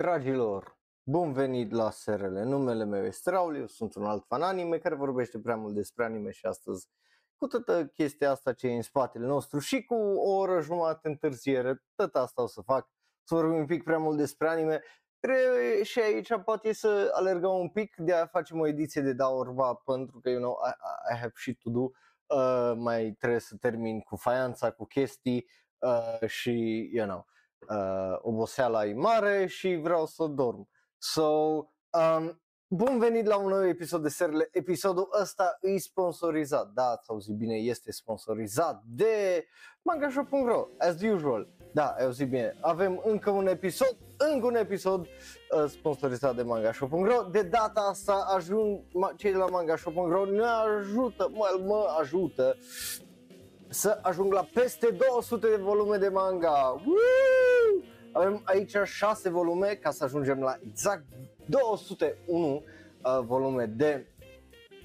Dragilor, bun venit la SRL, numele meu este Raul, eu sunt un alt fan anime care vorbește prea mult despre anime și astăzi cu toată chestia asta ce e în spatele nostru și cu o oră jumătate întârziere, tot asta o să fac, să vorbim un pic prea mult despre anime, Trebuie și aici poate să alergăm un pic, de a facem o ediție de Daorba pentru că, you know, I, I have shit to do, uh, mai trebuie să termin cu faianța, cu chestii uh, și, you know, uh, oboseala e mare și vreau să dorm. So, um, bun venit la un nou episod de serile. Episodul ăsta e sponsorizat, da, ați auzit bine, este sponsorizat de mangashop.ro, as usual. Da, ai auzit bine, avem încă un episod, încă un episod uh, sponsorizat de mangashop.ro. De data asta ajung, cei de la mangashop.ro ne ajută, mă, mă ajută să ajung la peste 200 de volume de manga. Woo! Avem aici 6 volume ca să ajungem la exact 201 uh, volume de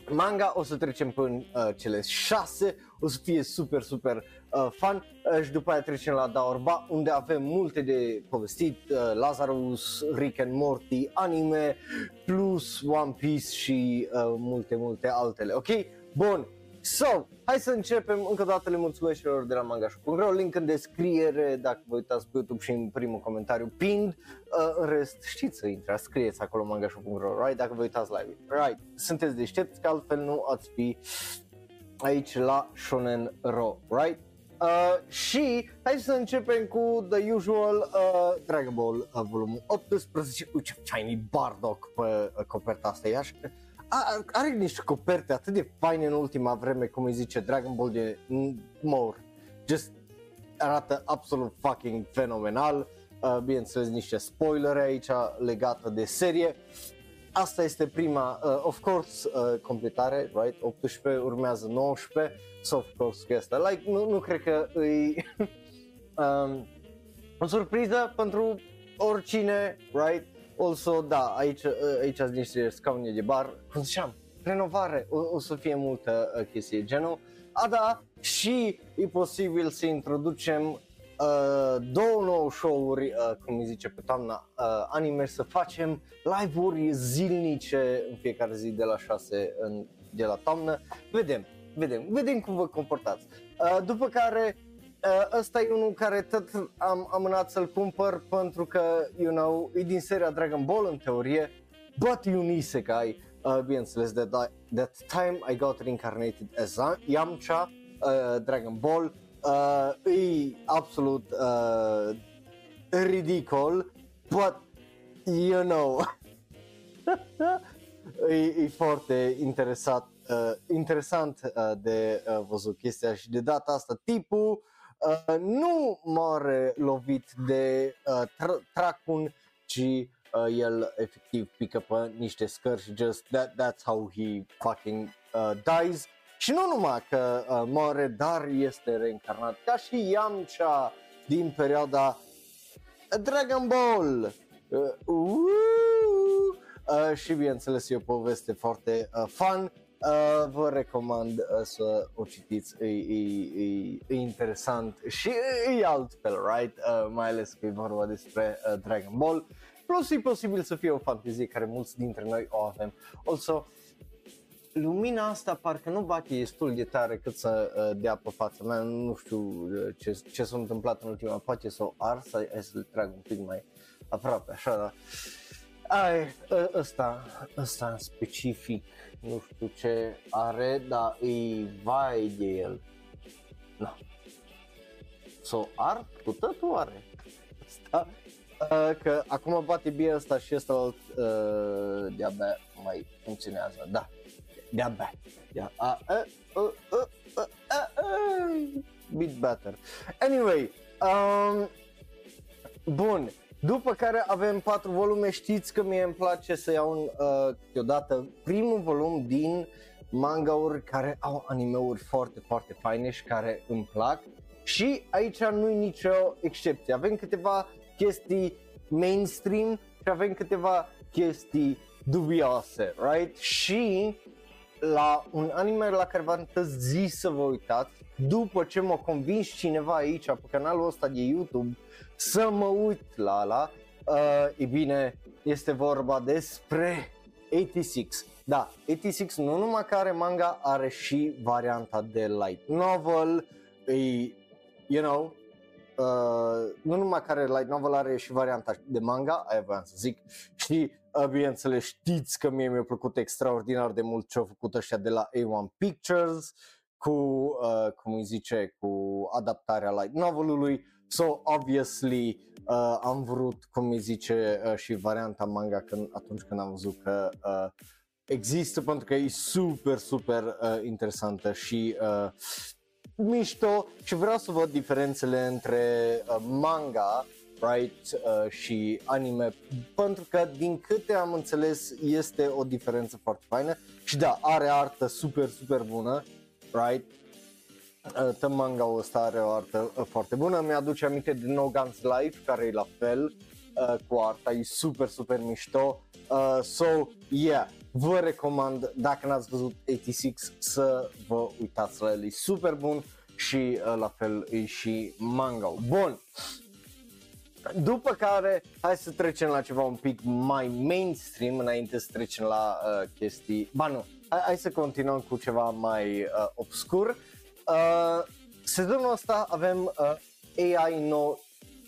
manga. O să trecem până uh, cele 6, o să fie super, super uh, fun uh, și după aia trecem la Daorba unde avem multe de povestit, uh, Lazarus, Rick and Morty, anime, plus One Piece și uh, multe, multe altele, ok? Bun, So, hai să începem. Încă o dată le mulțumesc celor de la mangașu.ro, link în descriere dacă vă uitați pe YouTube și în primul comentariu pind. Uh, în rest, știți să intrați, scrieți acolo mangașu.ro, right? Dacă vă uitați live. Right, sunteți deștepți, că altfel nu ați fi aici la Shonen Ro, right? Uh, și hai să începem cu the usual uh, Dragon Ball uh, volumul 18. Uite ce fain Bardock pe uh, coperta asta, e așa are niște coperte atât de faine în ultima vreme, cum îi zice Dragon Ball de More. Just arată absolut fucking fenomenal. Uh, bineînțeles, niște spoilere aici legată de serie. Asta este prima, uh, of course, uh, completare, right? 18, urmează 19, so of course că asta. Like, nu, nu cred că e um, o surpriză pentru oricine, right? Also, da, aici, uh, aici sunt niște scaune de bar, cum ziceam, renovare, o, o să fie multă uh, chestie genul. A, da, și e posibil să introducem uh, două nouă show-uri, uh, cum îi zice pe toamna, uh, anime, să facem live-uri zilnice în fiecare zi de la 6 în, de la toamnă. Vedem, vedem, vedem cum vă comportați. Uh, după care Uh, ăsta e unul care tot am amânat să-l cumpăr pentru că, you know, e din seria Dragon Ball în teorie, but you isekai, uh, bineînțeles, that, that time I got reincarnated as Yamcha, uh, Dragon Ball, uh, e absolut uh, ridicol, but, you know, e, e foarte interesat, uh, interesant uh, de uh, văzut chestia și de data asta tipul uh, nu moare lovit de uh, tr- tracun, ci uh, el efectiv pică pe niște scări și just that, that's how he fucking uh, dies. Și nu numai că uh, moare, dar este reîncarnat ca și Yamcha din perioada Dragon Ball. Uh, uh, uh, și bineînțeles e o poveste foarte uh, fun Uh, vă recomand uh, să o citiți, e, e, e, e interesant și e altfel, right? Uh, mai ales că e vorba despre uh, Dragon Ball. Plus e posibil să fie o fantezie care mulți dintre noi o avem. Also, lumina asta parcă nu bate destul de tare cât să uh, dea pe fața mea, nu știu uh, ce, ce s-a întâmplat în ultima, poate să o ars, să, să-l trag un pic mai aproape, așa, dar ai, ă, ăsta, ăsta în specific, nu știu ce are, dar e vai de el. Na. So, ar cu totul are. Asta, uh, că acum bate bine asta și ăsta uh, de-abia mai funcționează, da. De-abia. De a, uh, uh, uh, uh, uh, uh, bit better. Anyway, um, bun, după care avem patru volume, știți că mie îmi place să iau un, uh, deodată primul volum din mangauri care au animeuri foarte, foarte faine și care îmi plac. Și aici nu e nicio excepție. Avem câteva chestii mainstream și avem câteva chestii dubioase, right? Și la un anime la care v-am zis să vă uitați, după ce m-a convins cineva aici pe canalul ăsta de YouTube să mă uit la ala, uh, e bine, este vorba despre 86. Da, 86 nu numai care manga, are și varianta de light novel, e, you know, uh, nu numai care light novel are și varianta de manga, aia voiam să zic, și uh, bineînțeles știți că mie mi-a plăcut extraordinar de mult ce au făcut ăștia de la A1 Pictures cu, uh, cum îi zice, cu adaptarea light novelului, so obviously uh, am vrut, cum îi zice, uh, și varianta manga când, atunci când am văzut că uh, există pentru că e super, super uh, interesantă și uh, mișto și vreau să văd diferențele între uh, manga right, uh, și anime pentru că din câte am înțeles este o diferență foarte faină și da, are artă super, super bună, right? Uh, manga ăsta are o artă uh, foarte bună, mi-aduce aminte de No Guns Life care e la fel uh, cu arta, e super, super mișto, uh, so, yeah, vă recomand, dacă n-ați văzut 86, să vă uitați la el, e super bun și uh, la fel e și manga. Bun, după care, hai să trecem la ceva un pic mai mainstream înainte să trecem la uh, chestii, ba nu, hai, hai să continuăm cu ceva mai uh, obscur. Uh, sezonul ăsta avem uh, AI nou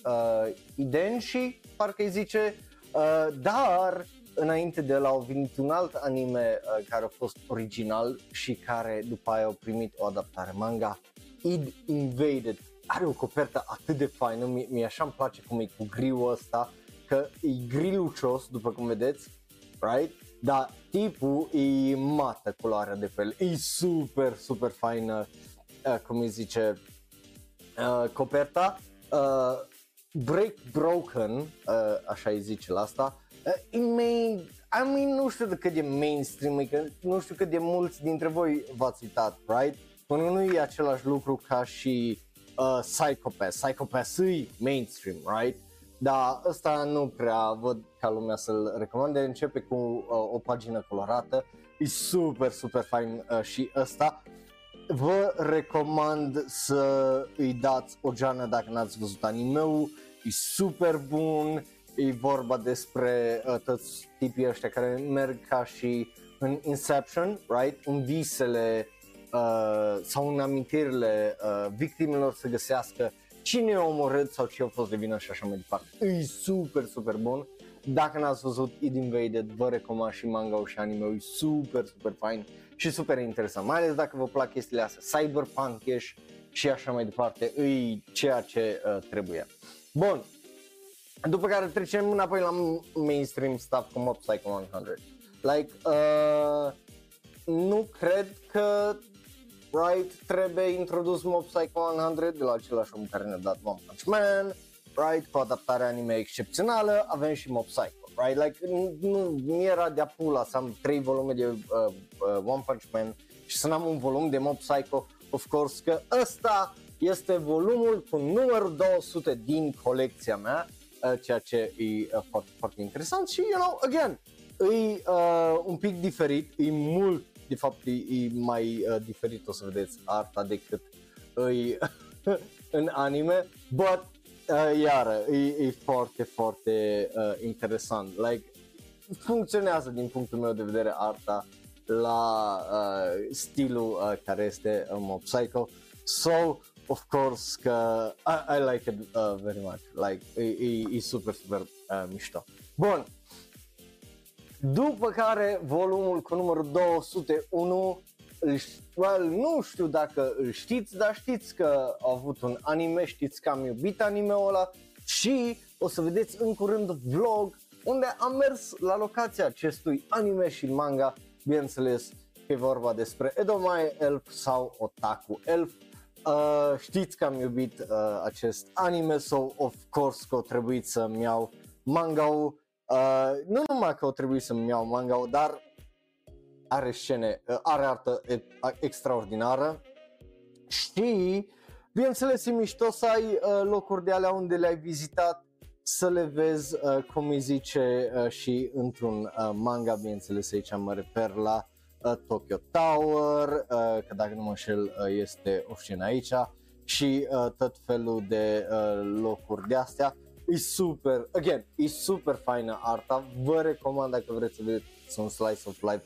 uh, Idenshi, parcă îi zice, uh, dar înainte de la au venit un alt anime uh, care a fost original și care după aia au primit o adaptare manga, Id Invaded. Are o copertă atât de faină, mie, mie așa îmi place cum e cu griul ăsta, că e grilucios, după cum vedeți, right? Dar tipul e mată culoarea de pe el, e super, super faină, uh, cum îi zice, uh, coperta. Uh, Break Broken, uh, așa îi zice la asta, uh, main, I mean, nu știu de cât de mainstream, că nu știu cât de mulți dintre voi v-ați uitat, right? Până nu e același lucru ca și uh, Psychopath, Psychopath e mainstream, right? Dar ăsta nu prea văd ca lumea să-l recomande, începe cu uh, o pagină colorată, e super, super fain uh, și ăsta. Vă recomand să îi dați o geană dacă n-ați văzut anime-ul, e super bun, e vorba despre uh, toți tipii ăștia care merg ca și în Inception, right? În visele uh, sau în amintirile uh, victimelor să găsească cine a omorât sau ce a fost de vină și așa mai departe. E super, super bun. Dacă n-ați văzut Id Invaded, vă recomand și manga și anime e super, super fain și super interesant, mai ales dacă vă plac chestiile astea, cyberpunk și așa mai departe, e ceea ce uh, trebuie. Bun, după care trecem înapoi la mainstream stuff cum Mob Psycho 100. Like, uh, nu cred că right, trebuie introdus Mob Psycho 100 de la același om care ne-a dat One Punch Man, right, cu adaptare anime excepțională, avem și Mob Psycho, right, like, nu, nu era de-a pula să am 3 volume de uh, uh, One Punch Man și să n-am un volum de Mob Psycho, of course că ăsta este volumul cu numărul 200 din colecția mea, uh, ceea ce e uh, foarte, foarte interesant și, you know, again, e uh, un pic diferit, e mult de fapt e, e mai uh, diferit, o să vedeți, arta decât e în anime, but uh, iară, e, e foarte, foarte uh, interesant. Like, funcționează din punctul meu de vedere arta la uh, stilul uh, care este în Mob Psycho. So, of course că I, I like it uh, very much. Like, e, e, e super, super uh, mișto. Bun, după care volumul cu numărul 201 well, nu știu dacă îl știți, dar știți că a avut un anime, știți că am iubit anime-ul ăla și o să vedeți în curând vlog unde am mers la locația acestui anime și manga, bineînțeles că e vorba despre Edomae Elf sau Otaku Elf. Uh, știți că am iubit uh, acest anime, so of course că o trebuit să-mi iau manga-ul Uh, nu numai că o trebuie să-mi iau manga dar are scene, uh, are artă e, extraordinară. Și bineînțeles e mișto să ai uh, locuri de alea unde le-ai vizitat să le vezi, uh, cum îi zice uh, și într-un uh, manga, bineînțeles aici mă refer la uh, Tokyo Tower, uh, că dacă nu mă înșel uh, este o scenă aici și uh, tot felul de uh, locuri de astea. E super, again, e super faină arta, vă recomand dacă vreți să vedeți un slice of life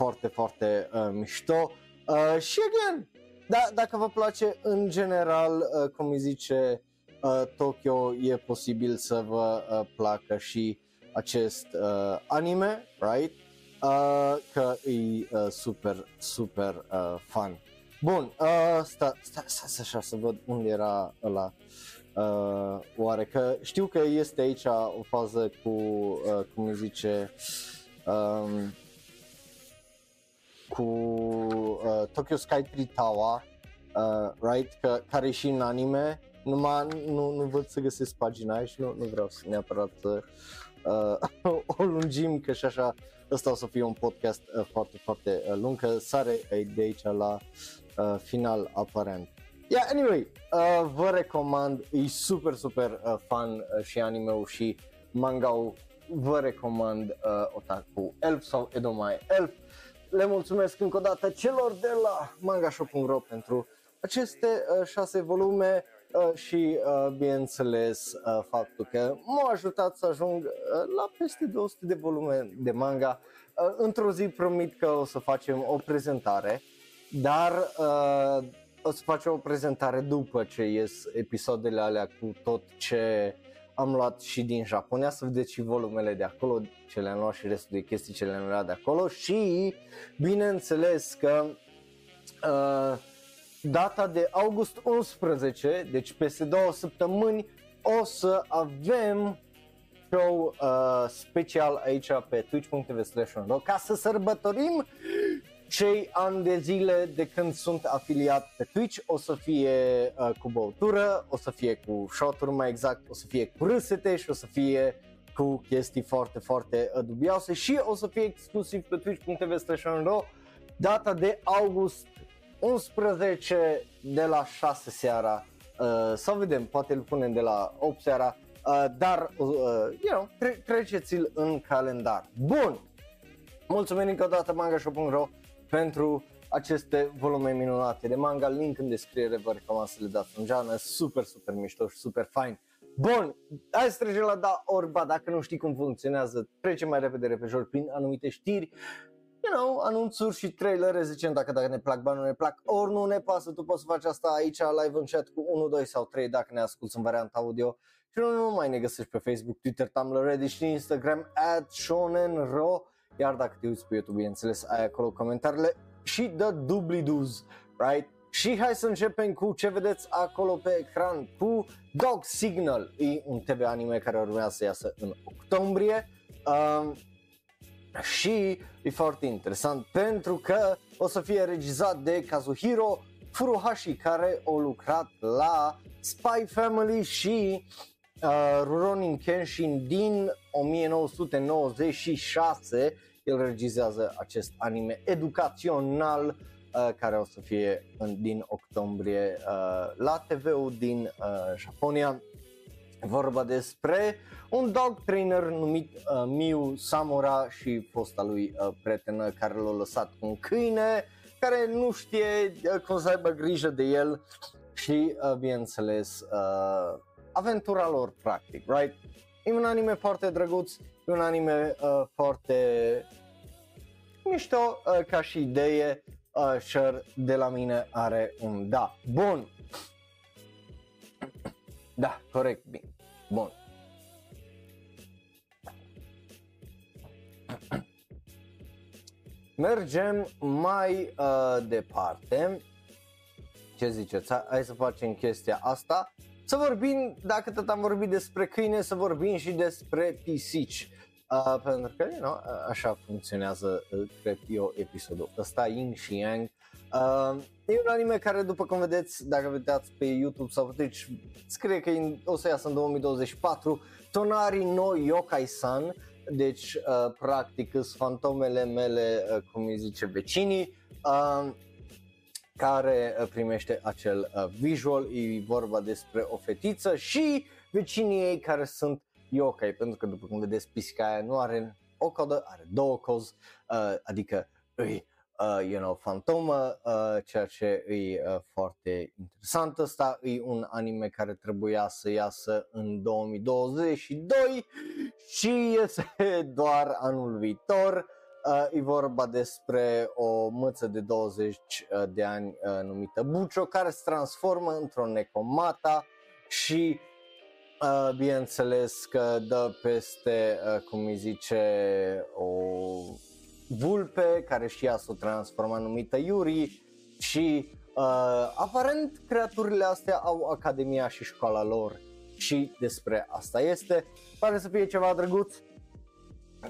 foarte, foarte uh, mișto. Uh, și again, da, dacă vă place în general, uh, cum îi zice uh, Tokyo, e posibil să vă uh, placă și acest uh, anime, right? Uh, că e uh, super, super uh, fun. Bun, uh, sta, sta, sta, sta așa să văd unde era ăla. Uh, oare că știu că este aici o fază cu, uh, cum îi zice, um, cu uh, Tokyo Sky 3 Tower, uh, right, că, care e și în anime, numai nu, nu văd să găsesc pagina și nu, nu vreau să neapărat să uh, o lungim, că și așa ăsta o să fie un podcast uh, foarte, foarte uh, lung, că sare de aici la uh, final aparent. Yeah, anyway, uh, vă recomand, e super, super uh, fun uh, și anime și manga vă recomand uh, Otaku Elf sau Edomai Elf. Le mulțumesc încă o dată celor de la mangashop.ro pentru aceste uh, șase volume uh, și uh, bineînțeles uh, faptul că m-au ajutat să ajung uh, la peste 200 de volume de manga. Uh, într-o zi promit că o să facem o prezentare, dar uh, o să facem o prezentare după ce ies episoadele alea cu tot ce am luat și din Japonia, să vedeți și volumele de acolo, ce le-am luat și restul de chestii ce le-am luat de acolo. Și bineînțeles că uh, data de august 11, deci peste două săptămâni, o să avem show uh, special aici pe twitch.tv slash ca să sărbătorim cei ani de zile de când sunt afiliat pe Twitch o să fie uh, cu băutură, o să fie cu shot mai exact, o să fie cu râsete și o să fie cu chestii foarte, foarte uh, dubioase și o să fie exclusiv pe twitch.tv slash data de august 11 de la 6 seara. Uh, să vedem, poate îl punem de la 8 seara, uh, dar uh, you know, tre- treceți-l în calendar. Bun, mulțumim încă o dată mangashop.ro pentru aceste volume minunate de manga, link în descriere, vă recomand să le dați în geană, super, super mișto și super fain. Bun, hai să trecem la da orba, dacă nu știi cum funcționează, trecem mai repede repejor prin anumite știri, you know, anunțuri și trailere, zicem dacă, dacă ne plac bani, nu ne plac, ori nu ne pasă, tu poți să faci asta aici live în chat cu 1, 2 sau 3 dacă ne asculti în varianta audio. Și nu, nu mai ne găsești pe Facebook, Twitter, Tumblr, Reddit și Instagram at ShonenRo iar dacă te uiți pe YouTube, bineînțeles, ai acolo comentariile și de dubli-dus, right? Și hai să începem cu ce vedeți acolo pe ecran cu Dog Signal, e un TV anime care urmează să iasă în octombrie um, și e foarte interesant pentru că o să fie regizat de Kazuhiro Furuhashi care a lucrat la Spy Family și uh, Rurouni Kenshin din 1996 el regizează acest anime educațional uh, care o să fie în, din octombrie uh, la TV-ul din uh, Japonia. Vorba despre un dog trainer numit uh, Miu Samura și fosta lui uh, prietenă care l-a lăsat cu un câine care nu știe uh, cum să aibă grijă de el și, uh, bineînțeles, uh, aventura lor practic, right? E un anime foarte drăguț, e un anime uh, foarte mișto uh, ca și idee, uh, Sher de la mine are un da. Bun. Da, corect, bine. Bun. Mergem mai uh, departe. Ce ziceți? Hai să facem chestia asta. Să vorbim, dacă tot am vorbit despre câine, să vorbim și despre pisici. Uh, pentru că, you know, așa funcționează, uh, cred eu, episodul ăsta, Yin și Yang. Uh, e un anime care, după cum vedeți, dacă vedeți pe YouTube sau pe Twitch, scrie că o să iasă în 2024, Tonari no Yokai-san, deci, uh, practic, sunt fantomele mele, uh, cum îi zice, vecinii, uh, care uh, primește acel uh, visual, e vorba despre o fetiță și vecinii ei care sunt yokai, pentru că după cum vedeți pisica aia nu are o codă, are două cozi, uh, adică îi uh, you know, fantomă, uh, ceea ce e uh, foarte interesant. Ăsta e un anime care trebuia să iasă în 2022 și este doar anul viitor. Uh, e vorba despre o măță de 20 uh, de ani uh, numită Bucio care se transformă într-o necomata și uh, bineînțeles că dă peste, uh, cum îi zice, o vulpe care și ea s-o transforma numită Yuri și uh, aparent creaturile astea au academia și școala lor și despre asta este. Pare să fie ceva drăguț,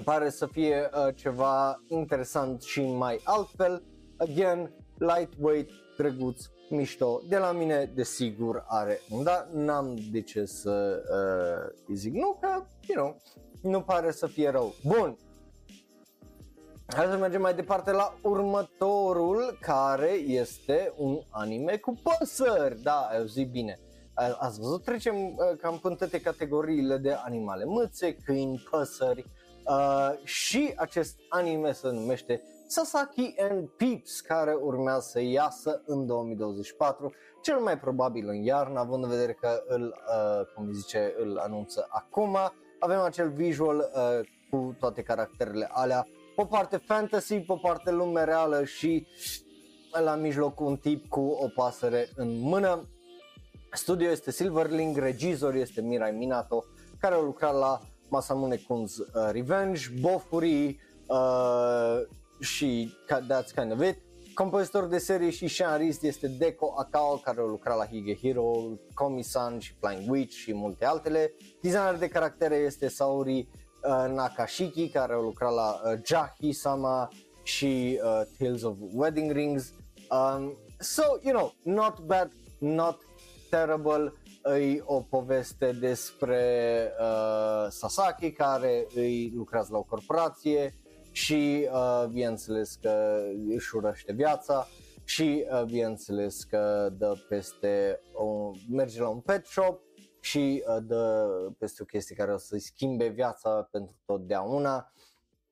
pare să fie uh, ceva interesant și mai altfel. Again, lightweight, drăguț, mișto. De la mine, desigur, are un da, n-am de ce să uh, îi zic nu, că, you know, nu pare să fie rău. Bun, Hai să mergem mai departe la următorul, care este un anime cu păsări. Da, eu zic bine. Ați văzut, trecem uh, cam până toate categoriile de animale, mâțe, câini, păsări uh, și acest anime se numește Sasaki and Peeps, care urmează să iasă în 2024, cel mai probabil în iarnă, având în vedere că îl, uh, cum zice, îl anunță acum. Avem acel visual uh, cu toate caracterele alea pe parte fantasy, pe parte lume reală și la mijloc un tip cu o pasăre în mână. Studio este Silverling, regizor este Mirai Minato, care a lucrat la Masamune Kun's uh, Revenge, Bofuri uh, și That's Kind of It. Compozitor de serie și scenarist este Deko Akao, care a lucrat la Higehiro, Komi-san și Flying Witch și multe altele. Designer de caractere este Saori uh, Nakashiki care au lucrat la uh, Jahi-sama și uh, Tales of Wedding Rings. Um, so, you know, not bad, not terrible. E o poveste despre uh, Sasaki care îi lucrează la o corporație și uh, bineînțeles că își urăște viața și uh, bineînțeles că dă peste o, merge la un pet shop și uh, dă peste o chestie care o să-i schimbe viața pentru totdeauna,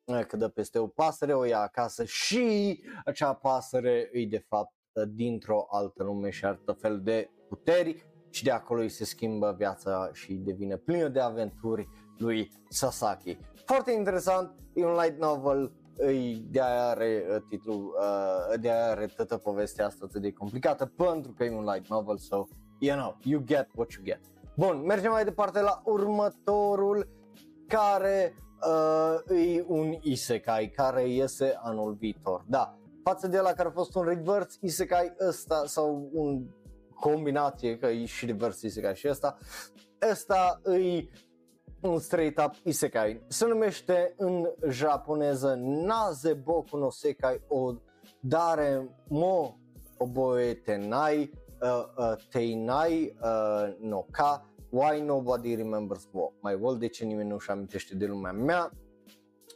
uh, că dă peste o pasăre, o ia acasă și acea pasăre îi de fapt uh, dintr-o altă lume și altă fel de puteri și de acolo îi se schimbă viața și devine plină de aventuri lui Sasaki. Foarte interesant, e un light novel, îi de aia are uh, titlul, uh, de aia are toată povestea asta atât de complicată pentru că e un light novel, so you know, you get what you get. Bun, mergem mai departe la următorul care uh, e un isekai care iese anul viitor. Da, față de la care a fost un reverse isekai ăsta sau un combinație că e și reverse isekai și ăsta, ăsta e un straight up isekai. Se numește în japoneză Nazeboku no Sekai o Dare mo Oboe Tenai uh, uh, Teinai uh, no Ka Why Nobody Remembers My World, de ce nimeni nu își amintește de lumea mea.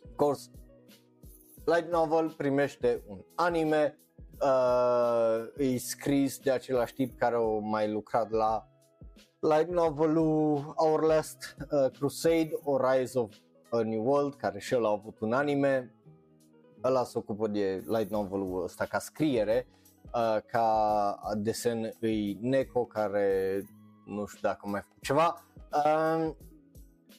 Of course, light novel primește un anime, uh, e scris de același tip care au mai lucrat la light novelul Our Last uh, Crusade, O Rise of a New World, care și el a avut un anime. Ăla se ocupă de light novelul ăsta ca scriere, uh, ca desen îi Neko, care nu știu dacă mai făcut ceva. Uh,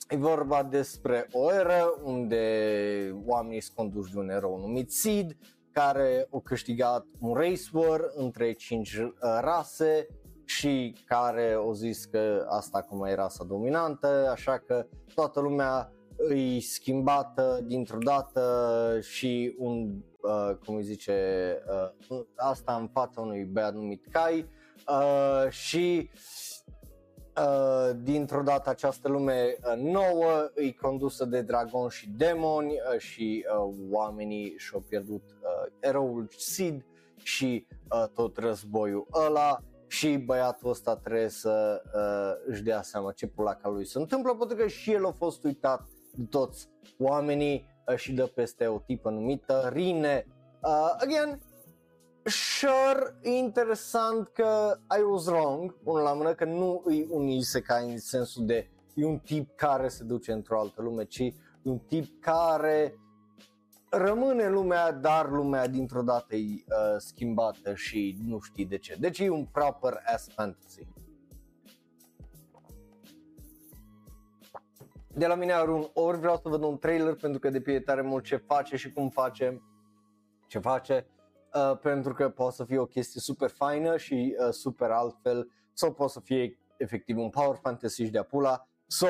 e vorba despre o eră unde oamenii sunt conduși de un erou numit Sid, care a câștigat un race war între cinci uh, rase și care au zis că asta acum e rasa dominantă, așa că toată lumea îi schimbată dintr-o dată și un, uh, cum îi zice, uh, asta în fața unui băiat numit Kai uh, și uh, Uh, dintr-o dată această lume uh, nouă e condusă de dragoni și demoni uh, și uh, oamenii și-au pierdut uh, eroul Sid și uh, tot războiul ăla și băiatul ăsta trebuie să uh, își dea seama ce pulaca lui se întâmplă pentru că și el a fost uitat de toți oamenii uh, și dă peste o tipă numită Rine. Uh, again, sure, interesant că I was wrong, unul la mână, că nu e un isekai în sensul de e un tip care se duce într-o altă lume, ci e un tip care rămâne lumea, dar lumea dintr-o dată e uh, schimbată și nu știi de ce. Deci e un proper ass fantasy. De la mine Arun, ori vreau să văd un trailer pentru că depinde tare mult ce face și cum face, ce face, uh, pentru că poate să fie o chestie super faină și uh, super altfel, sau poate să fie efectiv un power fantasy și de pula. So,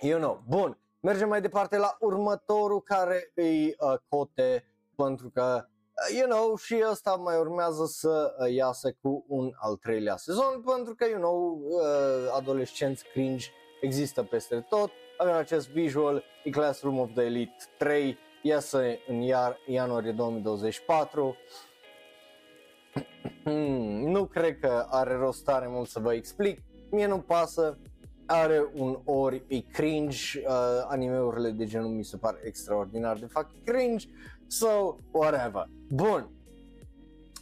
you know, bun, mergem mai departe la următorul care îi uh, cote, pentru că, uh, you know, și ăsta mai urmează să uh, iasă cu un al treilea sezon, pentru că, you know, uh, adolescenți cringe există peste tot. Avem acest visual, e Classroom of the Elite 3, iasă în iar, ianuarie 2024. Hmm, nu cred că are rost tare mult să vă explic, mie nu pasă, are un ori e cringe, uh, animeurile de genul mi se par extraordinar de fac cringe, so whatever. Bun,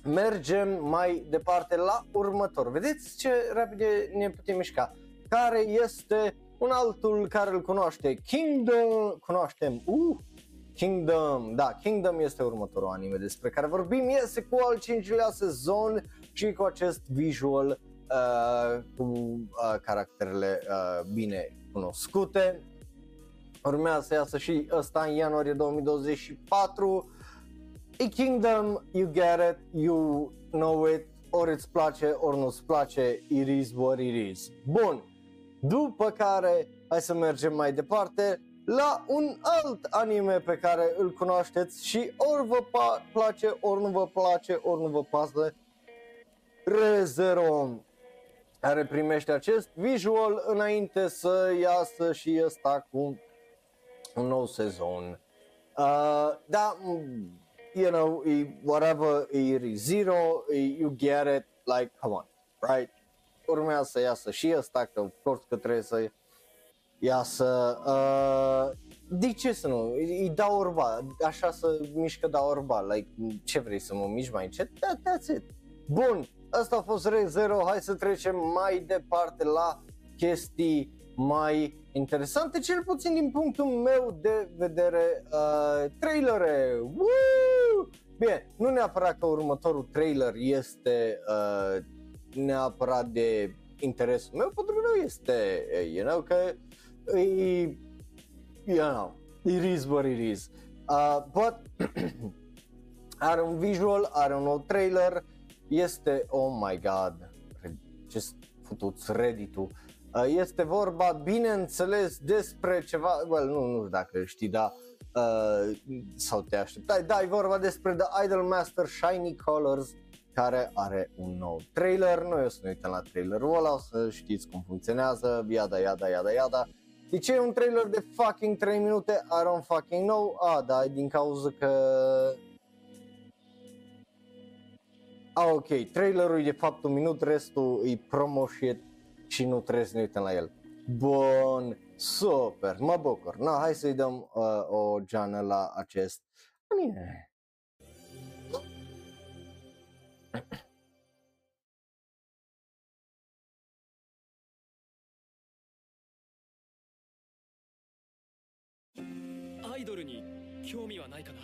mergem mai departe la următor. Vedeți ce rapid ne putem mișca? Care este un altul care îl cunoaște, Kingdom, cunoaștem, uh, Kingdom, da, Kingdom este următorul anime despre care vorbim, iese cu al cincilea sezon și cu acest visual uh, cu uh, caracterele uh, bine cunoscute. Urmează să iasă și ăsta în ianuarie 2024. E Kingdom, you get it, you know it, ori îți place, ori nu-ți place, it is what it is. Bun, după care hai să mergem mai departe la un alt anime pe care îl cunoașteți și ori vă place, ori nu vă place, ori nu vă pasă. ReZero care primește acest visual înainte să iasă și ăsta cu un nou sezon. Uh, da, you know, e, whatever, e zero, e, you get it, like, come on, right? Urmează să iasă și ăsta, că of course că trebuie să iasă. Uh, de ce să nu? Îi dau orba, așa să mișcă da orba, like, ce vrei să mă mișc mai încet? That, that's it. Bun, asta a fost Re Zero, hai să trecem mai departe la chestii mai interesante, cel puțin din punctul meu de vedere, uh, trailere. Woo! Bine, nu neapărat că următorul trailer este uh, neapărat de interesul meu, pentru că nu este, you know, că e, you know, it is what it is. Uh, but are un visual, are un nou trailer, este, oh my god, just futuți reddit uh, este vorba, bineînțeles, despre ceva, well, nu, nu știu dacă știi, da, uh, sau te așteptai, da, e vorba despre The Idol Master Shiny Colors, care are un nou trailer, noi o să ne uităm la trailerul ăla, o să știți cum funcționează, iada, iada, iada, iada. De ce e un trailer de fucking 3 minute? I don't fucking know. Ah, da, din cauza că Ah, ok, trailerul e de fapt un minut, restul e promo shit și nu trebuie să ne uităm la el. Bun, super, mă bucur. Na, hai să-i dăm uh, o geană la acest anime. イドルに興味はないかな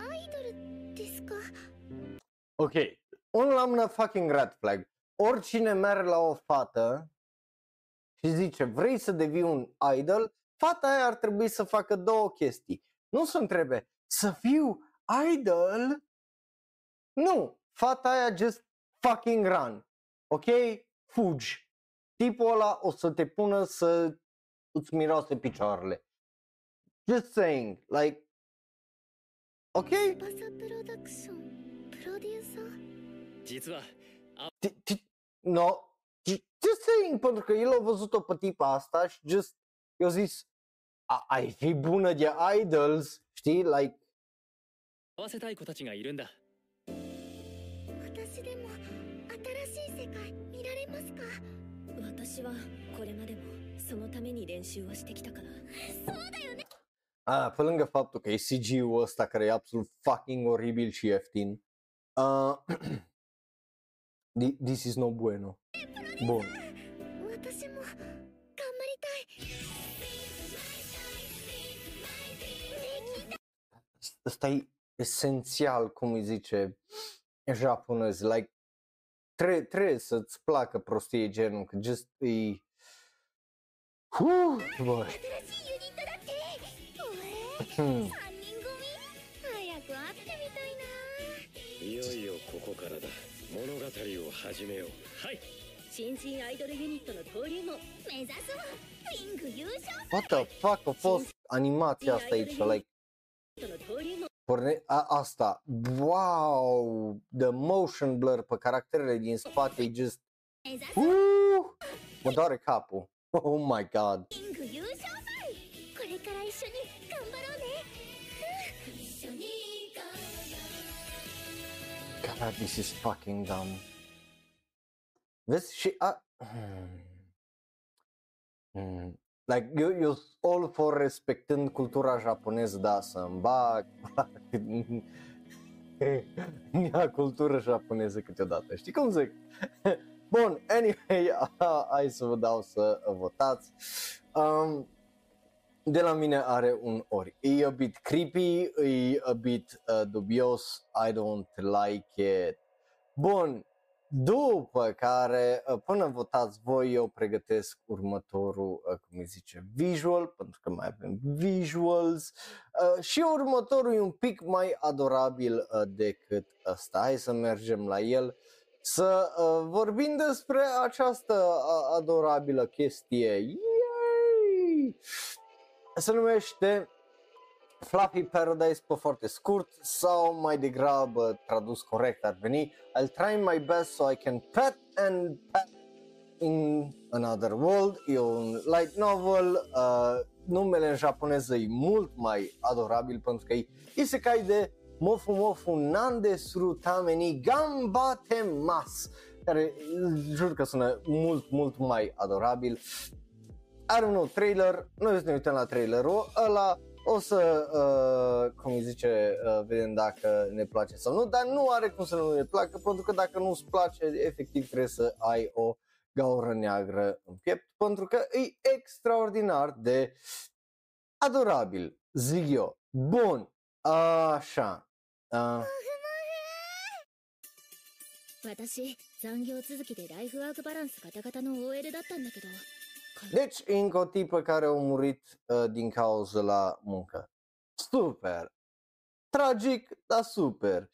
アイドルですか Ok, un la mână fucking red flag. Oricine merge la o fată și zice vrei să devii un idol, fata aia ar trebui să facă două chestii. Nu să întrebe să fiu idol? Nu, fata aia just fucking run. Ok? Fugi. Tipul ăla o să te pună să îți miroase picioarele. Just saying, like, ok? パサプロダクションプロデューサー実は T- t- No, J- just saying, pentru că el a văzut-o pe tipa asta și just, eu zis, "A- ai fi bună de idols, știi, like, 合わせたい子たちがいるんだ私でも新しい世界見られますか私はこれまでもそのために練習をしてきたから a, pe lângă faptul că e CG-ul ăsta care e absolut fucking oribil și ieftin. Uh, this is no bueno. Bun. Asta e esențial, cum îi zice japonez, like, trebuie, trebuie să-ți placă prostie genul, că just e... Uh. 3人組早く会ってみたいないよいよここからだ物語を始めようはい新人アイドルユニットの登竜門目指すわリング優勝 What the fuck a fost animația asta aici, like, ユニットの登竜門 porne, a, asta, wow, the motion blur pe caracterele din spate e just, 目指す uh, mă doare capul, oh my god. リング優勝祭これから一緒に頑張ろうね一緒に頑張ろう God, this is fucking dumb. Vezi și a... Hmm. Hmm. Like, eu, eu sunt all for respectând cultura japoneză, da, să îmi bag Ia cultură japoneză câteodată, știi cum zic? Bun, anyway, hai să vă dau să votați. Um, de la mine are un ori. E a bit creepy, e a bit uh, dubios, I don't like it. Bun, după care, uh, până votați voi, eu pregătesc următorul, uh, cum îi zice, visual, pentru că mai avem visuals. Uh, și următorul e un pic mai adorabil uh, decât ăsta. Hai să mergem la el să uh, vorbim despre această uh, adorabilă chestie. Yay! Se numește Fluffy Paradise pe foarte scurt sau mai degrabă tradus corect ar veni. I'll try my best so I can pet and pet in another world. E un light novel uh, numele în japoneză e mult mai adorabil pentru că e isekai de Mofu Mofu Nande Surutameni Gambate Mas care jur că sună mult, mult mai adorabil are un nou trailer, noi o să ne uităm la trailerul ăla, o să, uh, cum îi zice, uh, vedem dacă ne place sau nu, dar nu are cum să nu ne placă, pentru că dacă nu-ți place, efectiv trebuie să ai o gaură neagră în piept, pentru că e extraordinar de adorabil, zic eu. Bun, așa. Uh, 私残業続きでライフワークバランスガタガタの OL だったんだけど Deci, încă o tipă care a murit uh, din cauza la muncă. Super! Tragic, dar super!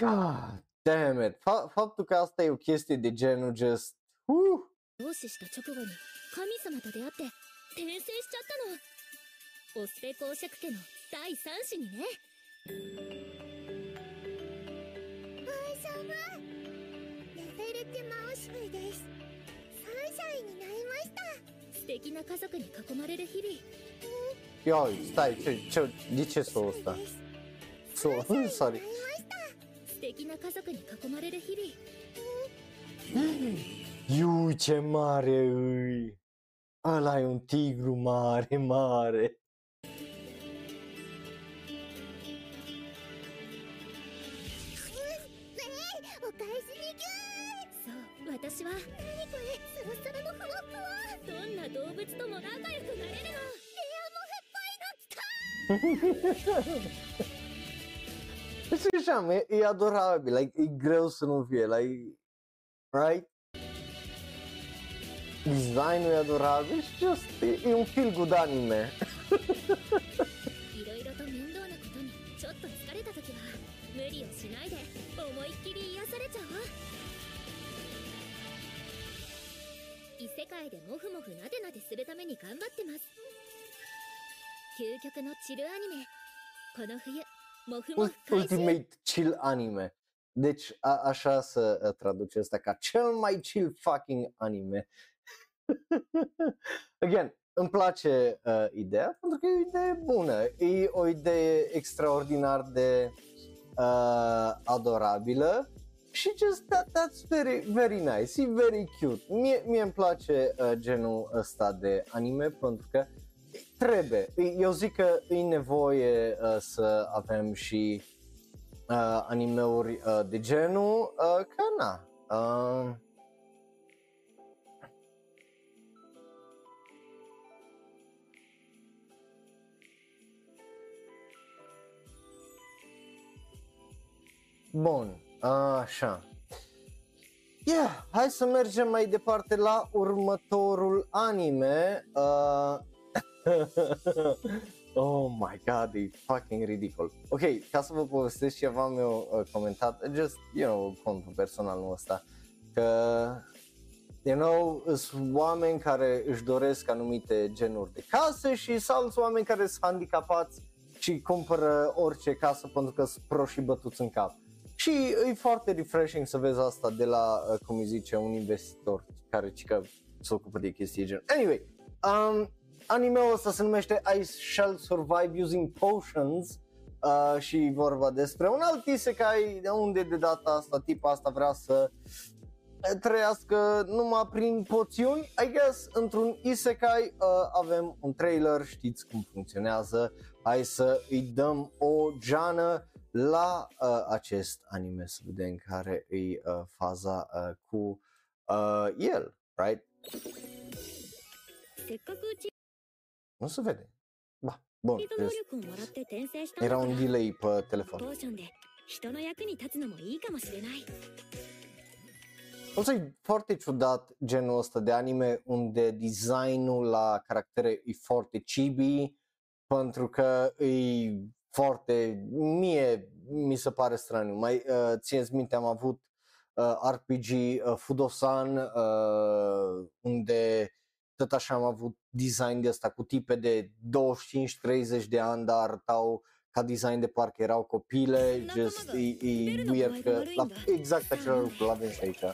God damn it! Fa- faptul că asta e o chestie de genul just... Uh, 同視した直後に神様と出会って転生しちゃったのオスペ公爵家の第三子にね王様ネフェルティマウシュです3 社員になりました。素敵な家族に囲まれる日々。よい、スタイル、ちょ、リチェスをした。そう、ふんさり。素敵な家族に囲まれる日々。うん。ゆうちぇまれうい。アライオン、ティーグル、まれまれ。うん、ねえ、お返しにぎゅーそう、私は。ふっさらのふわふわどんな動物とも仲良くなれるエアもフッパイの来た Isso que chama, e, e adorável, like, e grosso não via, like, right? Design é adorável, it's just, e, um filgo de anime. 無理をしないで思いっきり癒世界でモフモフなでなでするために頑張ってます究極のチルアニメこの冬モフモフ Ul- 開始 Ultimate chill anime. Deci a, așa să uh, traduce asta ca cel mai chill fucking anime. Again, îmi place uh, ideea pentru că e o idee bună. E o idee extraordinar de uh, adorabilă și just that, that's very, very nice, e very cute. Mie, mie îmi place uh, genul ăsta de anime pentru că trebuie. Eu zic că e nevoie uh, să avem și uh, animeuri uh, de genul, uh, că na. Uh, Bun, așa. Yeah, hai să mergem mai departe la următorul anime. Uh... oh my god, e fucking ridicol. Ok, ca să vă povestesc ceva am eu uh, comentat, just, you know, contul personal nu ăsta, că, you know, sunt oameni care își doresc anumite genuri de case și sunt alți oameni care sunt handicapați și cumpără orice casă pentru că sunt proști și bătuți în cap. Și e foarte refreshing să vezi asta de la, uh, cum îi zice, un investitor care cică se ocupă de chestii gen. Anyway, um, anime-ul ăsta se numește I Shall Survive Using Potions uh, și vorba despre un alt isekai de unde de data asta tipa asta vrea să trăiască numai prin poțiuni. I guess într-un isekai uh, avem un trailer, știți cum funcționează. Hai să îi dăm o geană la uh, acest anime să vedem care e uh, ă, faza uh, cu uh, el, right? Nu se vede. Ba, bun, era un delay pe telefon. Însă e foarte ciudat genul ăsta de anime unde designul la caractere e foarte chibi pentru că e foarte, mie mi se pare straniu. Mai uh, țineți minte, am avut uh, RPG uh, Fudosan uh, unde tot așa am avut design de ăsta cu tipe de 25-30 de ani, dar arătau ca design de parcă erau copile, just e, e weird că la, exact același lucru l-avem și aici.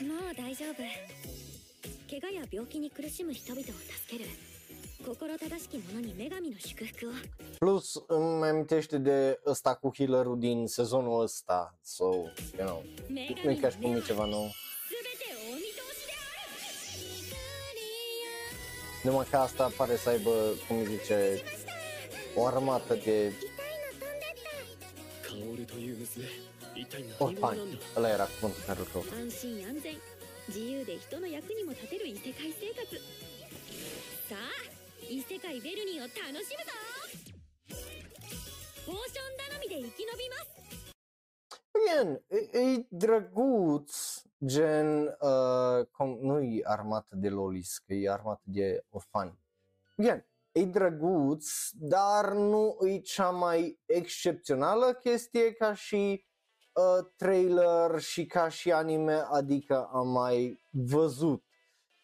もう大丈夫怪我や病気に苦しむ人々を助ける 心正しき者に女神の祝福を Plus îmi amintește de ăsta cu healerul din sezonul ăsta, so, you know, 女 nu 神 e ca și の cum 目 e は ceva nou. Numai că asta pare să aibă, cum îi zice, o armată de 薫という娘一体何者 orfani. なんだ Ăla era cuvântul care îl căutam. 安心安全自由で人の役にも立てる異世界生活異世界ベルニーを楽しむぞポーション頼みで生き延びます Again, e, e drăguț, gen, uh, cum, nu e armată de lolis, că e armată de orfani. Again, e drăguț, dar nu e cea mai excepțională chestie ca și uh, trailer și ca și anime, adică am mai văzut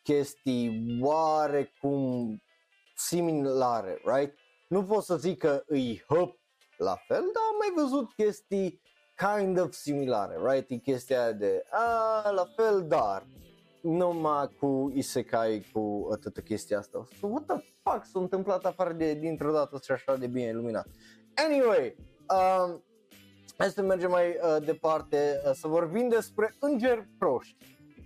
chestii oarecum similare, right? Nu pot să zic că îi hăp la fel, dar am mai văzut chestii kind of similare, right? E chestia aia de, a, la fel, dar numai cu isekai, cu atâta chestia asta. So, what the fuck s-a întâmplat afară de, dintr-o dată și așa de bine iluminat. Anyway, um, hai să mergem mai uh, departe, uh, să vorbim despre îngeri proști,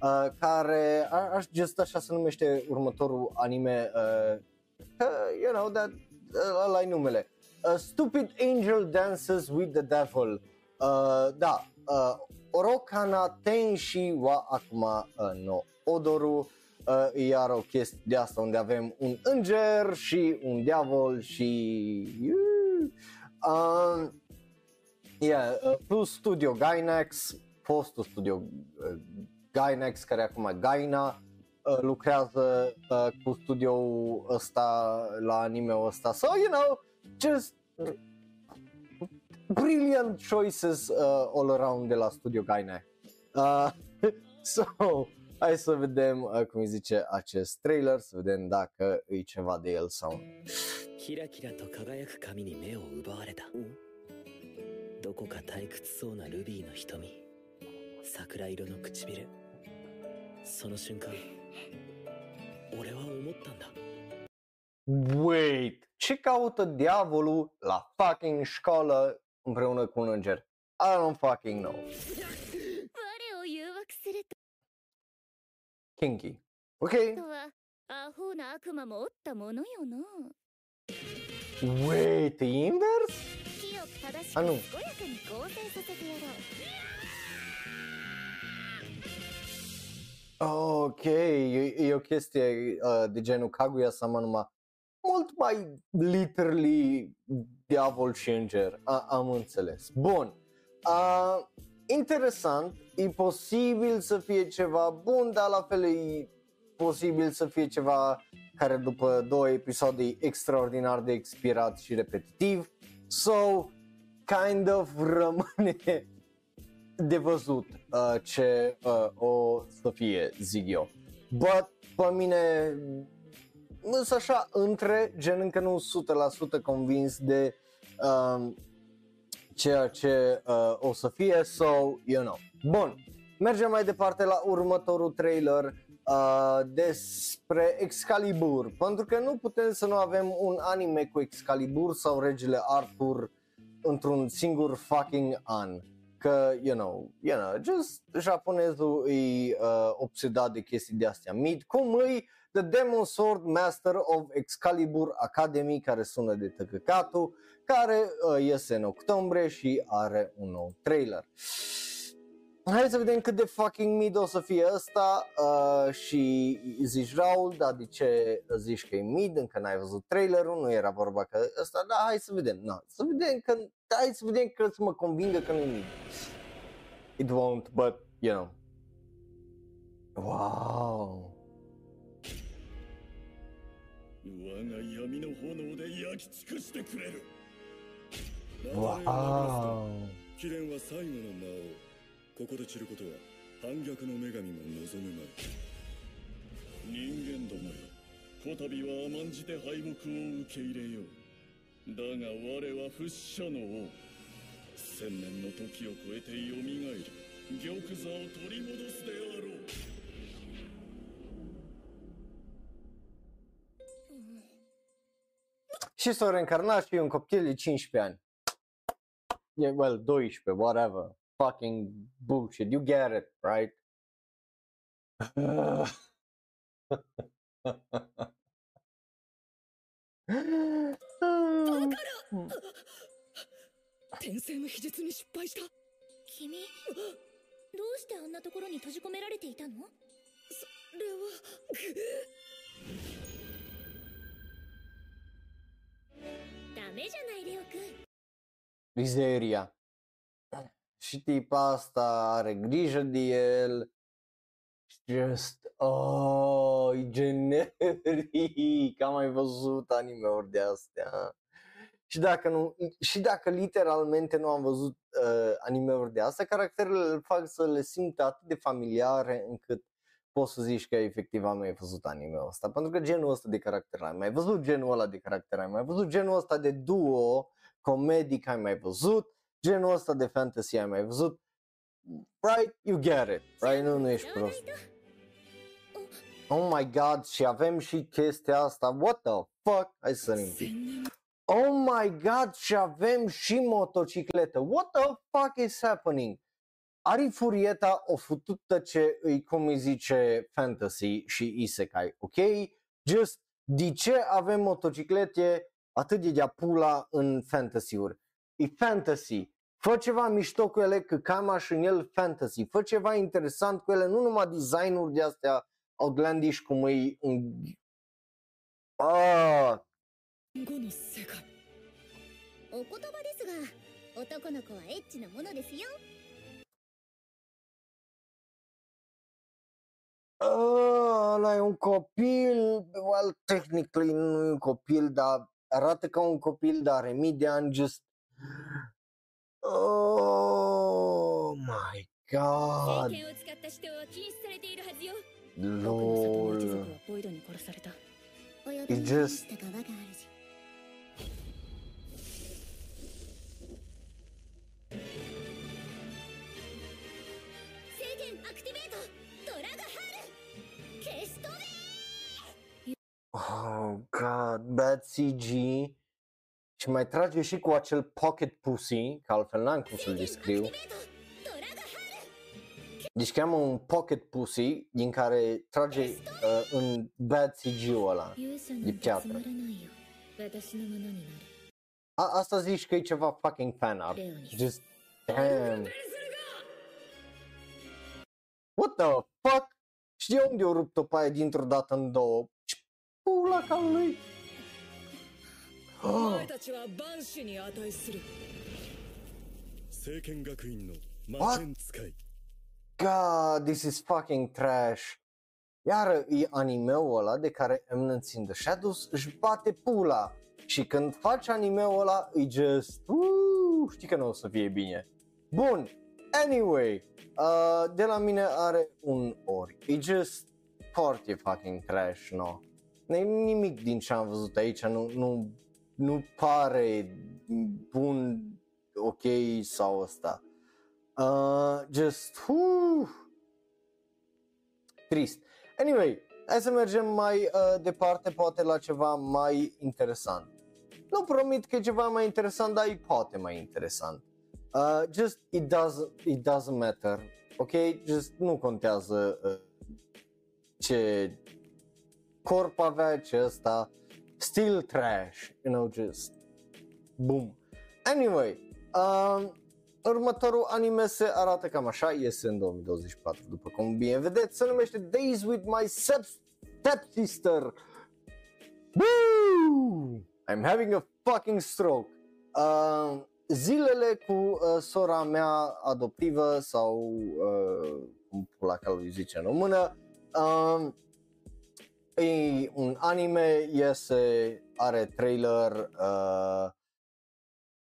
uh, care, a, aș just așa se numește următorul anime, uh, uh, you know, that, uh, ăla numele. Uh, Stupid Angel Dances with the Devil. Uh, da, uh, Orokana Tenshi wa Akuma uh, no Odoru. Uh, e iar o chestie de asta unde avem un înger și un diavol și... Uh, yeah, uh, plus Studio Gainax, fostul studio uh, Gainax care acum e Gaina, uh, lucrează uh, cu studioul ăsta la anime-ul ăsta. So, you know, just brilliant choices uh, all around de la Studio Gainax. Uh, so, hai să vedem, uh, cum îi zice, acest trailer, să vedem dacă e ceva de el sau nu. キラキラと輝く髪に目を奪われたどこか退屈そうなルビーの瞳桜色の唇その瞬間 俺は思ったんだ Wait, ce caută diavolul la fucking școală împreună cu un înger? I don't fucking know. 我を誘惑する Kinky. Ok? とはアホな悪魔もおったものよな Wait, e invers? 清く Oh, ok, e, e o chestie uh, de genul Kaguya Sama mult mai literally diavol și înger, A, am înțeles. Bun, uh, interesant, e posibil să fie ceva bun, dar la fel e posibil să fie ceva care după două episoade extraordinar de expirat și repetitiv. So, kind of rămâne de văzut uh, ce uh, o să fie, zic eu. But, pe mine, sunt așa între, gen încă nu 100% convins de uh, ceea ce uh, o să fie, so, you know. Bun, mergem mai departe la următorul trailer uh, despre Excalibur, pentru că nu putem să nu avem un anime cu Excalibur sau regele Arthur într-un singur fucking an. Că, you know, you know, just japonezul e uh, obsedat de chestii de astea mid, cum îi The Demon Sword Master of Excalibur Academy, care sună de tăcăcatul, care uh, iese în octombrie și are un nou trailer. Hai să vedem cât de fucking mid o să fie ăsta uh, și zici Raul, dar de ce zici că e mid, încă n-ai văzut trailerul, nu era vorba că ăsta, da, hai să vedem, no, să vedem că, hai să vedem că să mă convingă că nu e mid. It won't, but, you know. Wow. 我が闇の炎で焼き尽くしてくれる Wow. 貴殿は最後の魔王 ここで散ることは反逆の女神も望むまい。人間どもよ。こたびは甘んじて敗北を受け入れよう。だが我は不死者の王。千年の時を超えて蘇る。玉座を取り戻すであろう。Și s-a reîncarnat și e un copil de 15 ani. Yeah, well, 12, whatever. Fucking bullshit. You get it, right? Uh. 転生の秘術に失敗した君どうしてあんなところに閉じ込められていたのそれはダメじゃないレオくん Mizeria. Și tipa asta are grijă de el. Just, oh, e generic. Am mai văzut anime-uri de astea. Și dacă, nu, și dacă literalmente nu am văzut uh, anime-uri de astea, caracterele îl fac să le simt atât de familiare încât poți să zici că efectiv am mai văzut anime-ul ăsta. Pentru că genul ăsta de caracter ai mai văzut genul ăla de caracter ai mai văzut genul ăsta de duo comedic ai mai văzut, genul ăsta de fantasy ai mai văzut, right? You get it, right? Nu, nu ești prost. Oh my god, și avem și chestia asta, what the fuck? Hai să sărim. 千年 Oh my god, și avem și motocicletă, what the fuck is happening? Ari Furieta o futută ce îi, cum îi zice, fantasy și isekai, ok? Just, de ce avem motociclete atât de de pula în fantasy-uri? E fantasy. Fă ceva mișto cu ele, că cam așa în el fantasy. Fă ceva interesant cu ele, nu numai design-uri de astea outlandish cum e în... Ah, 後の世界お言葉ですが男の子はエッチなものですよ Ah, ăla e un copil, well, technically nu e un copil, dar arată ca un copil, dar are mii de ani, just... Oh my god. 聖剣を使った死闘は禁止されているはずよ。Lord. 一族はボイドに殺された。He just. Oh god, bad CG. și mai trage și cu acel pocket pussy, că altfel n-am cum să-l descriu. Deci cheamă un pocket pussy din care trage uh, în bad CG-ul ăla de piatră. A- asta zici că e ceva fucking fan art. Just damn. What the fuck? Și de unde o rupt-o pe aia dintr-o dată în două? Pula ca lui? お前たちは万死に値する聖剣学院の魔剣使い God, this is fucking trash. Iar e animeul ăla de care Eminence in the Shadows își bate pula. Și când faci animeul ăla, e just... Uh, știi că nu o să fie bine. Bun, anyway, uh, de la mine are un ori. E just foarte fucking trash, no. Nu nimic din ce am văzut aici, nu, nu, nu pare bun, ok sau ăsta. Uh, just, uh, trist. Anyway, hai să mergem mai uh, departe, poate la ceva mai interesant. Nu promit că e ceva mai interesant, dar e poate mai interesant. Uh, just, it doesn't, it doesn't matter, ok? Just nu contează uh, ce corp avea, ce ăsta, still trash, you know, just, boom. Anyway, um, următorul anime se arată cam așa, iese în 2024, după cum bine vedeți, se numește Days with my stepsister. Woo! I'm having a fucking stroke. Uh, zilele cu uh, sora mea adoptivă sau uh, cum pula ca lui zice în română. Uh, e un anime, iese, are trailer, uh,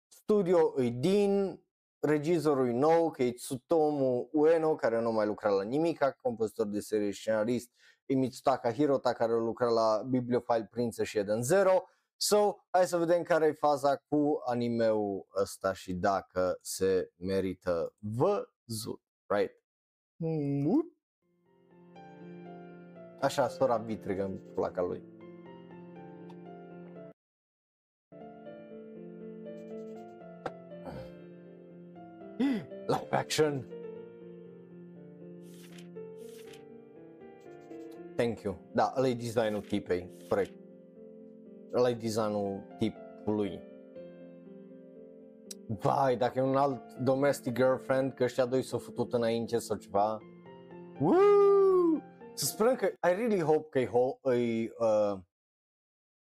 studio e din, regizorul e nou, că e Tsutomu Ueno, care nu mai lucra la nimic, compozitor de serie și scenarist, e Mitsutaka Hirota, care lucra la Bibliophile Princess și Eden Zero. So, hai să vedem care e faza cu animeul ăsta și dacă se merită văzut, right? Mm. Așa, sora vitrigă în placa lui. Live action. Thank you. Da, ăla e designul tipei, corect. Ăla e designul tipului. Vai, dacă e un alt domestic girlfriend, că ăștia doi s-au făcut înainte sau ceva. Woo! Să sperăm că, I really hope că e, ho- e uh,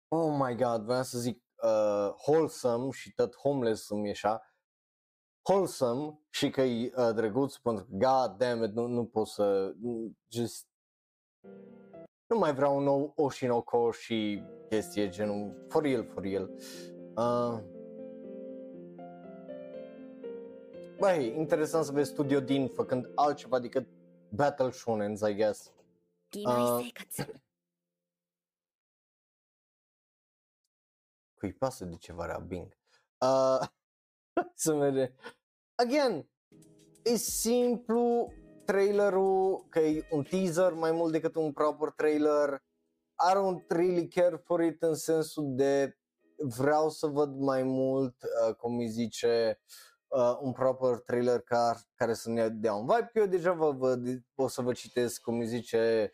oh my god, vreau să zic uh, wholesome și tot homeless îmi ieșa, wholesome și că e uh, drăguț pentru că god damn it, nu, nu pot să just nu mai vreau un nou Oshinoko și chestie genul for real, for real. Uh, Băi, interesant să vezi Studio Din făcând altceva decât Battle Shonen, I guess. Uh, cui pasă de ceva rabing. Uh, să vede. Again, e simplu trailerul, că e un teaser mai mult decât un proper trailer. I don't really care for it în sensul de vreau să văd mai mult, uh, cum îi zice, uh, un proper trailer care, care să ne dea un vibe, că eu deja vă, vă, o să vă citesc, cum îi zice,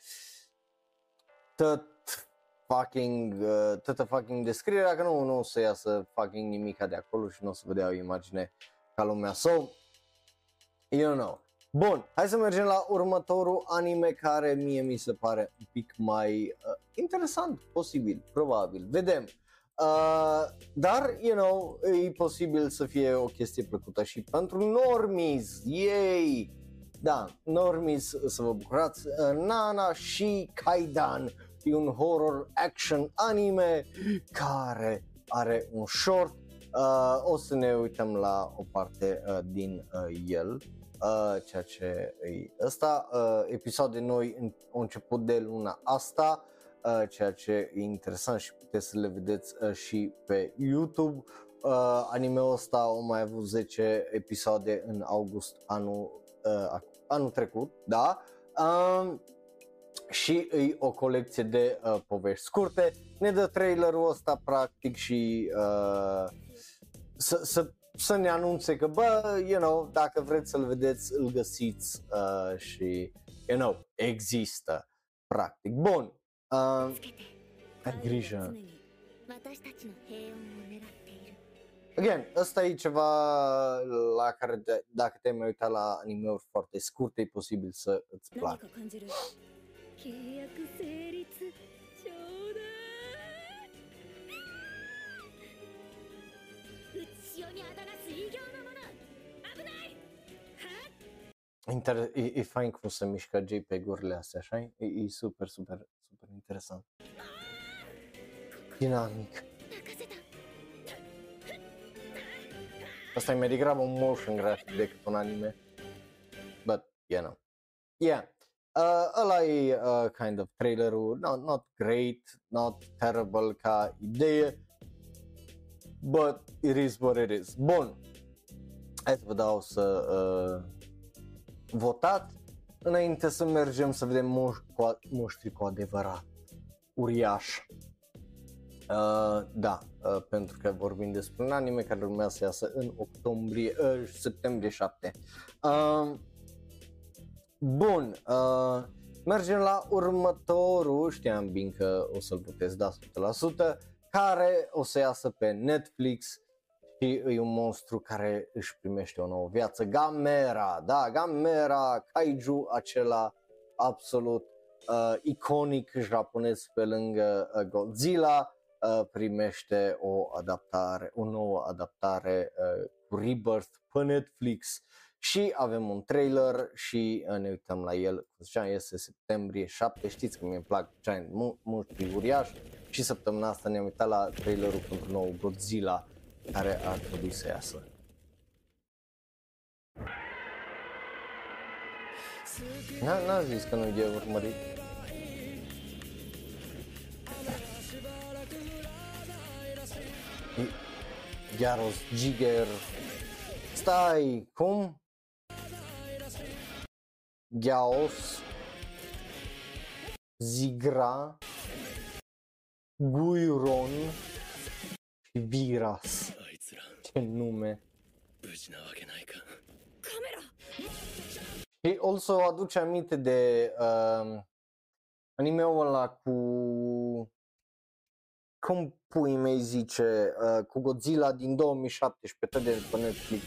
tot fucking, uh, toată fucking descrierea, că nu, nu o să iasă fucking nimica de acolo și nu o să vedea o imagine ca lumea. So, you know. Bun, hai să mergem la următorul anime care mie mi se pare un pic mai uh, interesant, posibil, probabil, vedem. Uh, dar, you know, e posibil să fie o chestie plăcută și pentru normies, yay! Da, normies să vă bucurați, uh, Nana și Kaidan e un horror action anime care are un short, uh, o să ne uităm la o parte uh, din uh, el, uh, ceea ce e ăsta, uh, episoade noi în, au început de luna asta, uh, ceea ce e interesant și puteți să le vedeți uh, și pe YouTube. Uh, anime-ul ăsta au mai avut 10 episoade în august anul, uh, anul trecut, da? Uh, și e o colecție de uh, povești scurte. Ne dă trailerul ăsta practic și uh, să, să, să ne anunțe că bă, you know, dacă vreți să-l vedeți, îl găsiți uh, și, you know, există practic. Bun, Uh, ai grijă. Again, ăsta e ceva la care te, dacă te-ai mai uitat la animeuri foarte scurte, e posibil să îți placă. Inter- e, e fain cum se mișcă JPEG-urile astea, așa? E, e super, super interesant. Dinamic. Asta e mai degrabă un motion graphic decât un anime. But, you know. Yeah. Uh, ăla e uh, kind of trailerul, not, not great, not terrible ca idee, but it is what it is. Bun, hai să vă dau să uh, votați înainte să mergem să vedem moș- cu a- moștri cu adevărat uriași. Uh, da, uh, pentru că vorbim despre un anime care urmează să iasă în octombrie, uh, septembrie 7. Uh, bun, uh, mergem la următorul, știam bine că o să-l puteți da 100%, care o să iasă pe Netflix și e un monstru care își primește o nouă viață. Gamera, da, Gamera, kaiju acela absolut uh, iconic japonez pe lângă uh, Godzilla, uh, primește o adaptare, o nouă adaptare uh, cu Rebirth pe Netflix. Și avem un trailer și uh, ne uităm la el, cum ziceam, este septembrie 7, știți că mi-e plac giant mu- monștri uriași și săptămâna asta ne-am uitat la trailerul pentru nou Godzilla care ar trebui să iasă. N-a, n-a zis că nu e urmărit. I- Gyaros, Jiger, stai, cum? Gyaos, Zigra, Guiron și Viras. Ce nume. Și also aduce aminte de uh, anime-ul ăla cu cum pui mei zice, uh, cu Godzilla din 2017, tot de pe Netflix.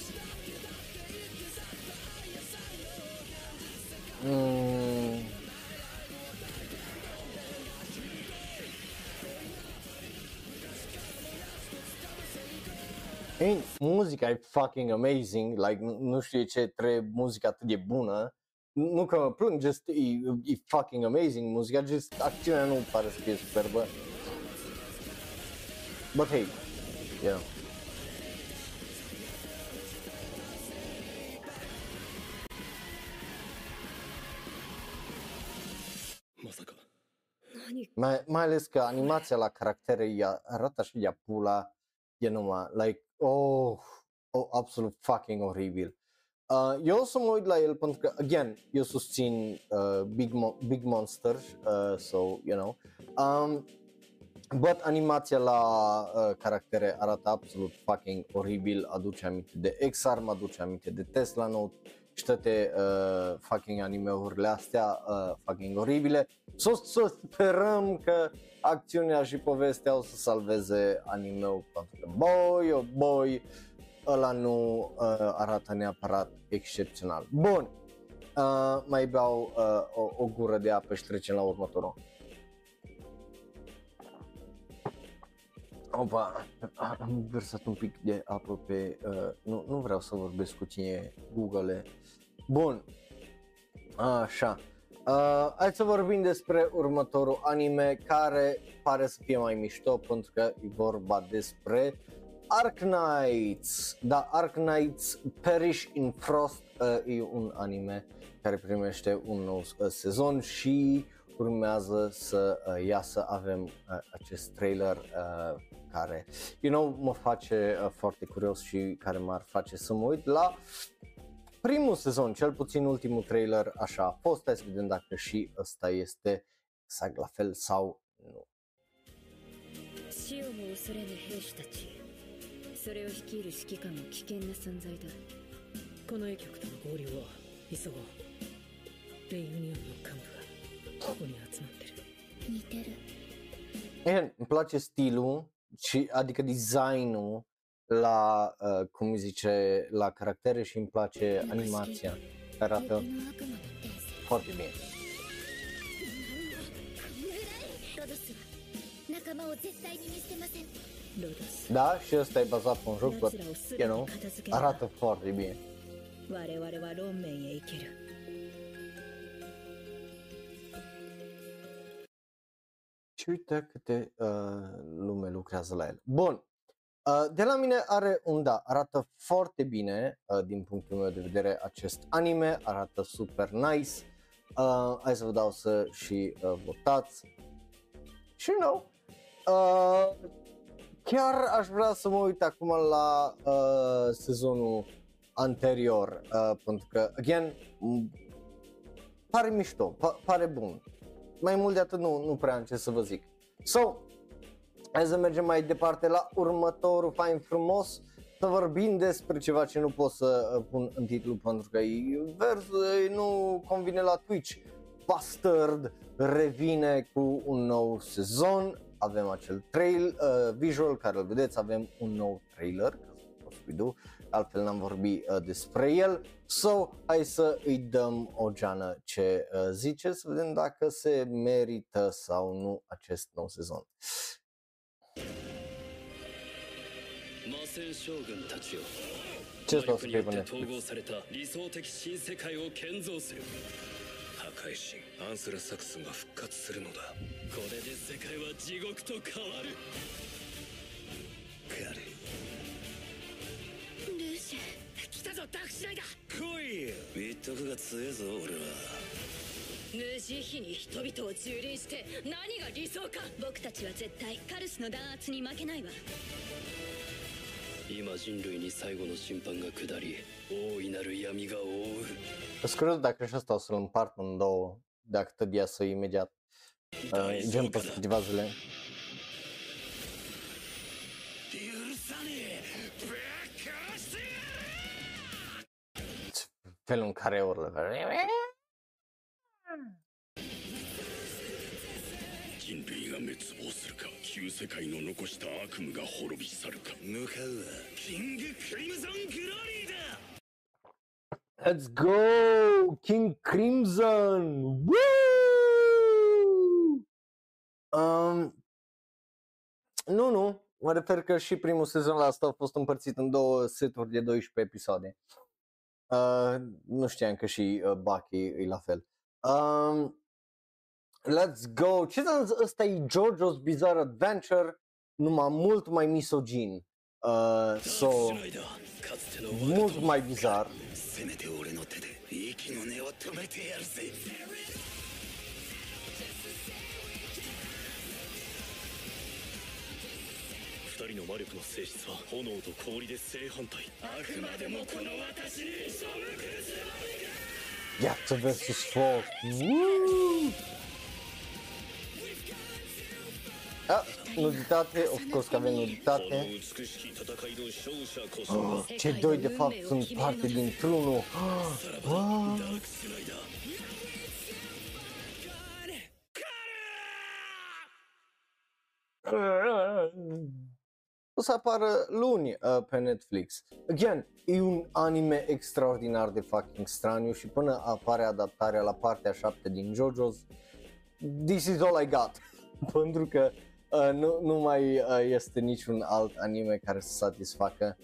Mm. Ei, muzica e fucking amazing, like nu știu ce trebuie muzica atât de bună. Nu că mă plâng, just e, e fucking amazing muzica, just acțiunea nu pare să fie superbă. But hey, yeah. Mai, mai ales că animația la caractere arată și de pula e numai, like, oh, oh, absolut fucking oribil. Uh, eu o să mă uit la el pentru că, again, eu susțin uh, Big, Mo- Big Monster, uh, so, you know, um, but animația la uh, caractere arată absolut fucking oribil, aduce aminte de X-Arm, aduce aminte de Tesla Note și toate uh, fucking anime-urile astea uh, fucking oribile. Să să sperăm că acțiunea și povestea o să salveze anime-ul pentru că boy, oh boy, ăla nu uh, arată neapărat excepțional. Bun, uh, mai beau uh, o, o gură de apă și trecem la următorul. Opa, am versat un pic de apă pe... Uh, nu, nu vreau să vorbesc cu cine Google. Bun, așa. Uh, hai să vorbim despre următorul anime care pare să fie mai mișto pentru că e vorba despre Ark Knights. Da, Ark Knights Perish in Frost uh, e un anime care primește un nou uh, sezon și urmează să uh, iasă. Avem uh, acest trailer uh, care, you know, mă face uh, foarte curios și care m-ar face să mă uit la primul sezon, cel puțin ultimul trailer, așa a fost. Hai să vedem dacă și ăsta este exact la fel sau nu. 死をも恐れぬ兵士たちそれを率いる指揮官も危険な存在だこの医局との合流を急ごうレイユニオンの幹部がここに集まってる似てる E, îmi place stilul, și, adică designul la, uh, cum îi zice, la caractere și îmi place animația. care Arată 敵の悪魔の伝説 foarte bine. ロドスは仲間を絶対に見捨てませんロドス Da, și ăsta e bazat pe un joc, but, 奴らをす you ぐ know, に片付ける arată foarte bine. 我々はロンメンへ行ける Și uite câte uh, lume lucrează la el. Bun. Uh, de la mine are un da, arată foarte bine uh, din punctul meu de vedere acest anime, arată super nice. Uh, hai să vă dau să și uh, votați. Și you know, uh, chiar aș vrea să mă uit acum la uh, sezonul anterior, uh, pentru că, again, m- pare mișto, pa- pare bun. Mai mult de atât nu, nu prea am ce să vă zic. So, hai să mergem mai departe la următorul fain frumos să vorbim despre ceva ce nu pot să uh, pun în titlu pentru că e vers, e nu convine la Twitch. Bastard revine cu un nou sezon, avem acel trail uh, visual care îl vedeți, avem un nou trailer, ca să Scooby-Doo, altfel n-am vorbit uh, despre el. So, hai să îi dăm o geană ce uh, zice, să vedem dacă se merită sau nu acest nou sezon. 魔戦将軍たちよ Ce 魔 să o 力によ scrie っ pe て統 Netflix? 合された理想的新世界を建造する破壊神アンスラサクスが復活するのだこれで世界は地獄と変わる 来たぞダークシライダー。来いよ。言っとくが強えぞ俺は。無慈悲に人々を蹂躙して何が理想か。僕たちは絶対カルスの弾圧に負けないわ。今人類に最後の審判が下り大いなる闇が覆う。Sunt curios dacă și asta o să-l împart în două, dacă tot iasă imediat, uh, gen peste câteva zile. ーリーだ Let's go! King Crimson! Woo! Um, nu, nu. Mă refer că și primul sezon la asta a fost împărțit în două seturi de 12 episoade. Uh, nu știam că și uh, Bucky e la fel. Um, let's go. Ce să ăsta e JoJo's Bizarre Adventure, numai mult mai misogin. Uh, so, mult mai bizar. の魔力の性質は炎と氷で正反対。あくまでもこの私に背くるつもりかやっとベスト4ウォーあのギターテオフコースのギターチェドイデファクスンパーティリンプロの。わあ O să apară luni uh, pe Netflix. Again, e un anime extraordinar de fucking straniu și până apare adaptarea la partea 7 din JoJo's, this is all I got. Pentru că uh, nu, nu mai uh, este niciun alt anime care să satisfacă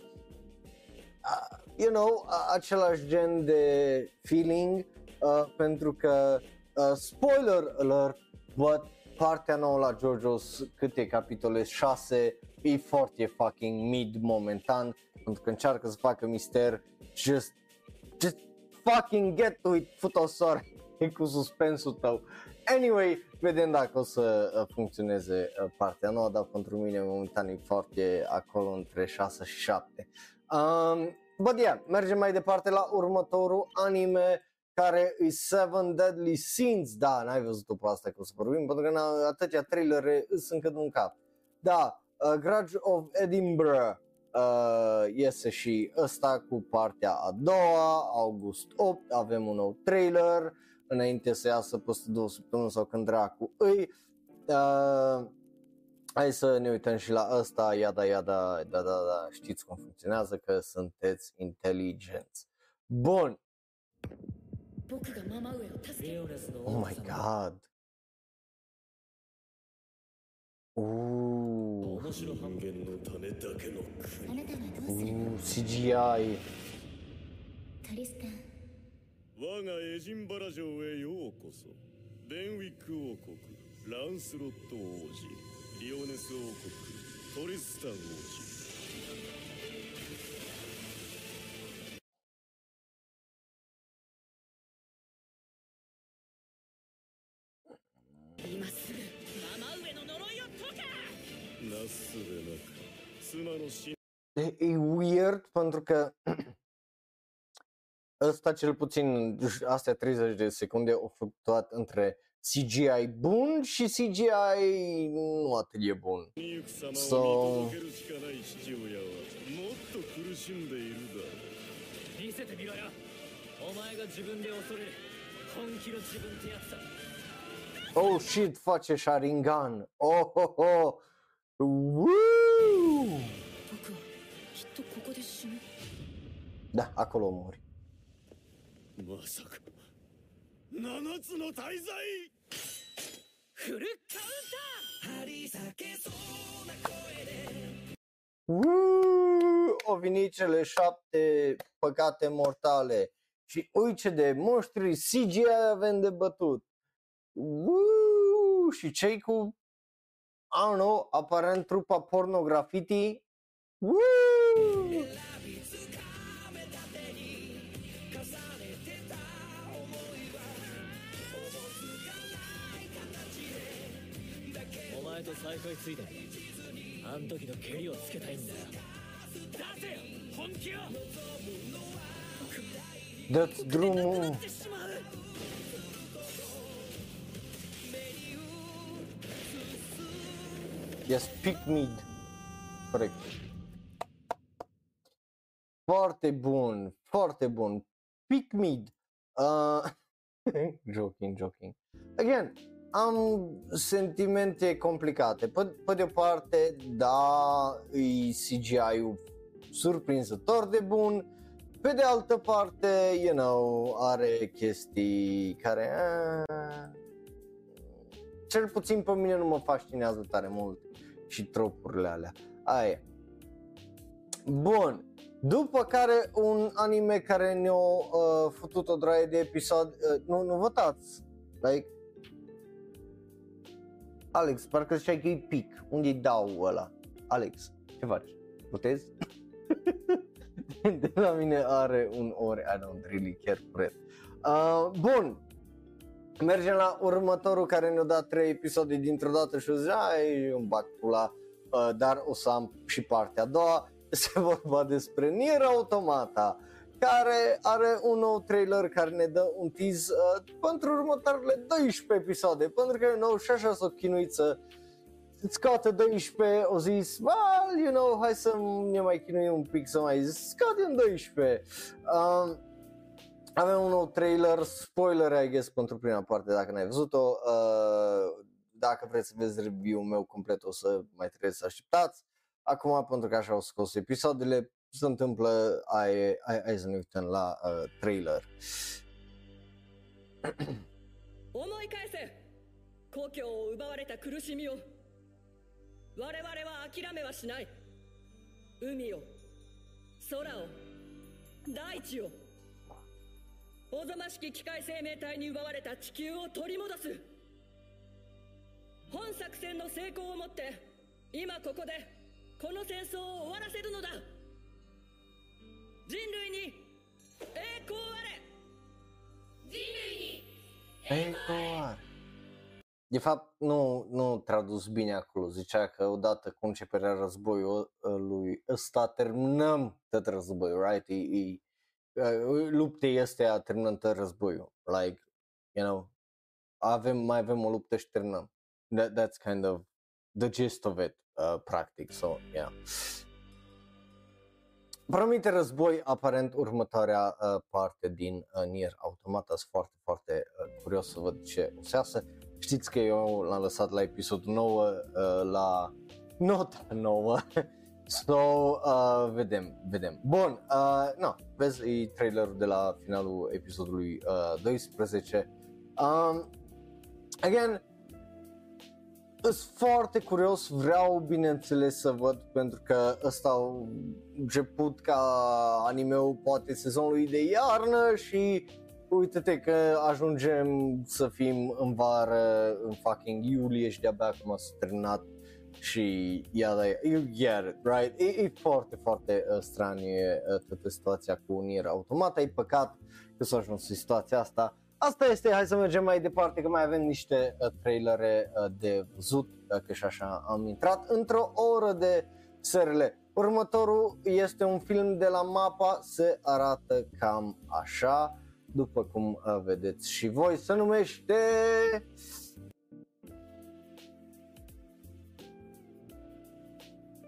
uh, you know, a- același gen de feeling uh, pentru că uh, spoiler alert, but partea nouă la JoJo's câte capitole 6 e foarte fucking mid momentan pentru că încearcă să facă mister just just fucking get to it futosor cu suspensul tău Anyway, vedem dacă o să uh, funcționeze uh, partea nouă, dar pentru mine momentan e foarte acolo între 6 și 7. Um, but yeah, mergem mai departe la următorul anime care e Seven Deadly Sins. Da, n-ai văzut-o pe asta că o să vorbim, pentru că n- atâtea trailere îs încă în cap. Da, Uh, Grudge of Edinburgh uh, iese și ăsta cu partea a doua, august 8, avem un nou trailer, înainte să iasă peste două săptămâni sau când dracu îi. Uh, hai să ne uităm și la ăsta, iada, iada, da, da, da, știți cum funcționează, că sunteți inteligenți. Bun! Oh my god! Uuuu, 面白半減のためだけのあなたはどうする uuuu, CGI. トリスタン。我がエジンバラ城へようこそ。デンウィック王国ランスロット王子リオネス王国トリスタン王子。今す E weird pentru că ăsta cel puțin, astea 30 de secunde au fluctuat între CGI bun și CGI nu atât de bun. So... Oh shit, face Sharingan. Oh, oh, oh. Da, acolo mori. Uuu! Au venit cele șapte păcate mortale. Și uite ce de monștri CGI avem de bătut. Uuu! Și cei cu Know, aparent trupa porno graffiti. Woo! お前と再会ついであん時の蹴りをつけたいんだよ出せよ本気を Dă-ți drumul. っ Yes, pick mid. Corect. Foarte bun, foarte bun. Pick mid. Uh, joking, joking. Again, am sentimente complicate. Pe, pe de o parte, da, e CGI-ul surprinzător de bun. Pe de altă parte, you know, are chestii care... Uh, cel puțin pe mine nu mă fascinează tare mult și tropurile alea. Aia e. Bun. După care un anime care ne-a uh, făcut o draie de episod, uh, nu, nu votați, like, Alex, parcă ziceai că e pic, unde-i dau ăla? Alex, ce faci? Votezi? de la mine are un ore, I don't really care for it. Uh, bun, mergem la următorul care ne-a dat trei episoade dintr-o dată și o zi, ai un bac pula, uh, dar o să am și partea a doua, se vorba despre Nier Automata, care are un nou trailer care ne dă un tease uh, pentru următoarele 12 episoade, pentru că, you know, și așa s-o chinuit să scoate 12, o zis, well, you know, hai să ne mai chinuim un pic să mai scoate în 12. Um, avem un nou trailer, spoiler, I guess, pentru prima parte, dacă n-ai văzut-o. Uh, dacă vreți să vezi review-ul meu complet, o să mai trebuie să așteptați. Acum, pentru că așa au scos episoadele, se întâmplă, ai, ai, ai să ne uităm la uh, trailer. 思い返せ故郷を奪われた苦しみを我々は諦めはしない海を空を大地を おぞましき機械生命体に奪われた地球を取り戻す本作戦の成功をもって今ここでこの戦争を終わらせるのだ人類に栄光あれ Ecoar. De fapt, nu, nu tradus bine acolo. Zicea că odată cu începerea războiului ăsta terminăm tot războiul, right? E, e, uh, luptei astea terminăm tot războiul. Like, you know, avem, mai avem o luptă și terminăm. That, that's kind of the gist of it, uh, practic. So, yeah. Promite război aparent următoarea uh, parte din uh, Nier Automata. Sunt foarte, foarte uh, curios să văd ce o să iasă. Știți că eu l-am lăsat la episodul 9 uh, la nota 9. so, uh, vedem, vedem. Bun, uh, no, vezi, e trailerul de la finalul episodului uh, 12. Um, again, sunt foarte curios, vreau bineînțeles să văd pentru că ăsta a început ca animeul poate sezonului de iarnă și uite-te că ajungem să fim în vară, în fucking iulie și de-abia acum s-a terminat și iada, you get it, right? E, e foarte, foarte uh, stranie uh, toată situația cu Nier Automata, e păcat că s-a ajuns în situația asta. Asta este, hai să mergem mai departe, că mai avem niște uh, trailere uh, de văzut, uh, că și așa am intrat într-o oră de SRL. Următorul este un film de la MAPA, se arată cam așa, după cum uh, vedeți și voi, se numește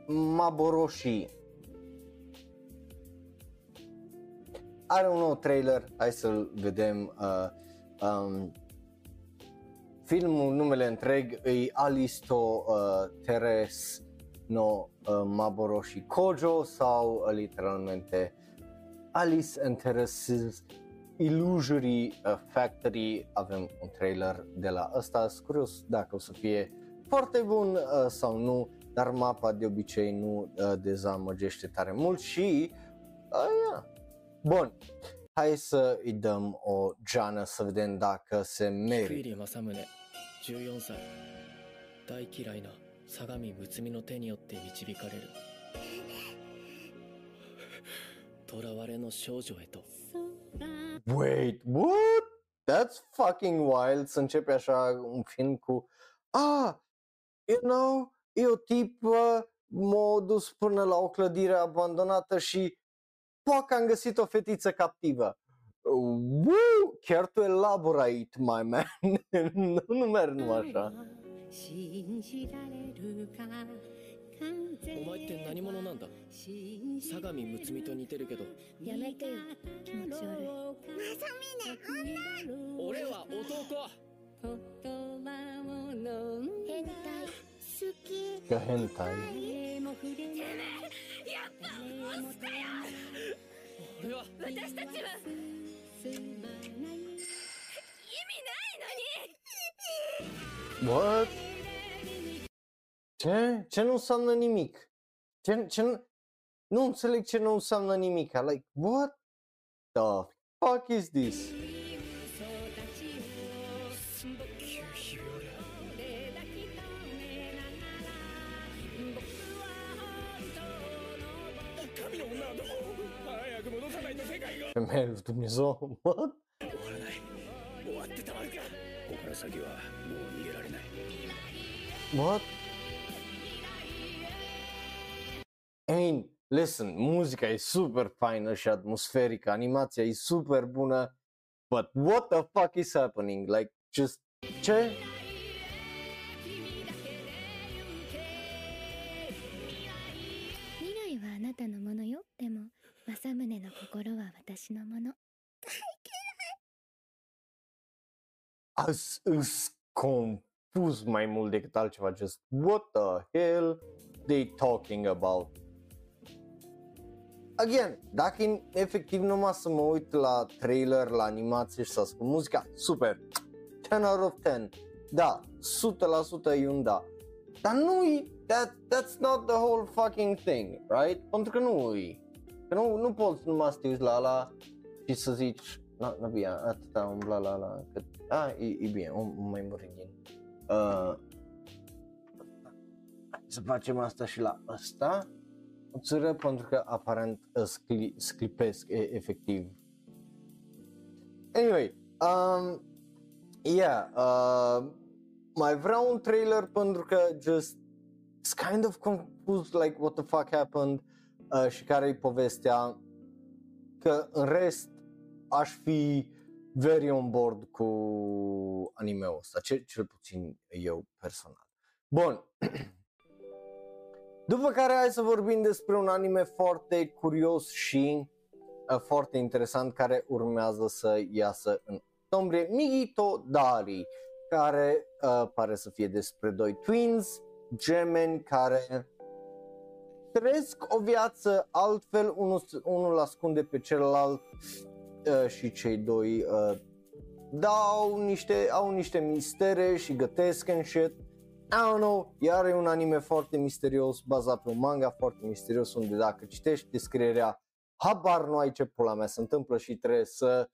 Maboroshi. Are un nou trailer, hai să-l vedem. Uh, um, filmul, numele întreg, e Alisto uh, Teres no uh, Maboroshi Kojo sau uh, literalmente Alice and Teres's Illusory uh, Factory. Avem un trailer de la ăsta, sunt curios dacă o să fie foarte bun uh, sau nu, dar mapa de obicei nu uh, dezamăgește tare mult și uh, yeah. Bun, hai să îi dăm o geană să vedem dacă se merită. 栗政宗14歳大嫌いな相模睦美の手によって導かれる囚われの少女へと Wait, what? That's fucking wild să începe așa un film cu Ah, you know, e o tipă m-a dus până la o clădire abandonată și poc am găsit o fetiță captivă. Woo! Chiar tu elaborate, my man. nu, nu merg numai așa. 信じられるか完全お前って何者なんだ信じ相模睦美と似てるけどやめてよ気持ち悪い俺は男言葉を飲ん変態 好き Că hentai. 誰も触れない俺は私たちはすまない What? Ce? Ce nu înseamnă nimic? Ce, ce nu... Nu înțeleg ce nu înseamnă nimic. Like, what the fuck is this? 世界が Femeie lui Dumnezeu. What? 終わらない終わってたまるかここから先はもう逃げられない What? I mean, listen, muzica e super faină și atmosferică, animația e super bună, but what the fuck is happening? Like, just, ce? 未来はあなたのものよでも政宗の心は私のもの As, îs confuz mai mult decât altceva, just what the hell they talking about? Again, dacă e efectiv numai să mă uit la trailer, la animație și să ascult muzica, super, 10 out of 10, da, 100% e un da, dar nu e, that, that's not the whole fucking thing, right? Pentru că nu e, că nu, nu poți numai să te uiți la ala și să zici, na, na bine, atâta umbla la ala, că, a, e, e bine, o, o mai murit din. Uh, să facem asta și la ăsta, o țără pentru că aparent uh, scli, sclipesc e, efectiv. Anyway, um, yeah, uh, mai vreau un trailer pentru că just it's kind of confused like what the fuck happened uh, și care e povestea că în rest aș fi very on board cu anime-ul ăsta, cel, cel puțin eu personal. Bun. După care hai să vorbim despre un anime foarte curios și uh, foarte interesant care urmează să iasă în octombrie, Migito Dari, care uh, pare să fie despre doi twins, gemeni care trăiesc o viață altfel, unul, unul ascunde pe celălalt uh, și cei doi uh, dau niște, au niște mistere și gătesc and shit. I don't know, iar e un anime foarte misterios, bazat pe un manga foarte misterios, unde dacă citești descrierea, habar nu ai ce pula mea se întâmplă și trebuie să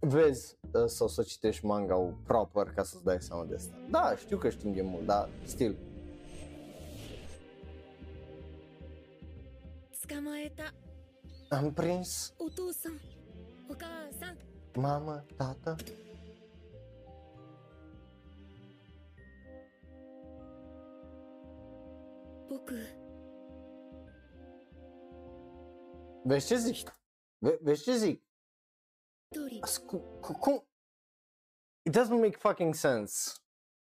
vezi uh, sau să citești manga proper ca să-ți dai seama de asta. Da, știu că știm de mult, dar still. Am prins. Mamă, tată. Vezi ce zic? Ve- vezi ce zic? Ascu- cum? It doesn't make fucking sense.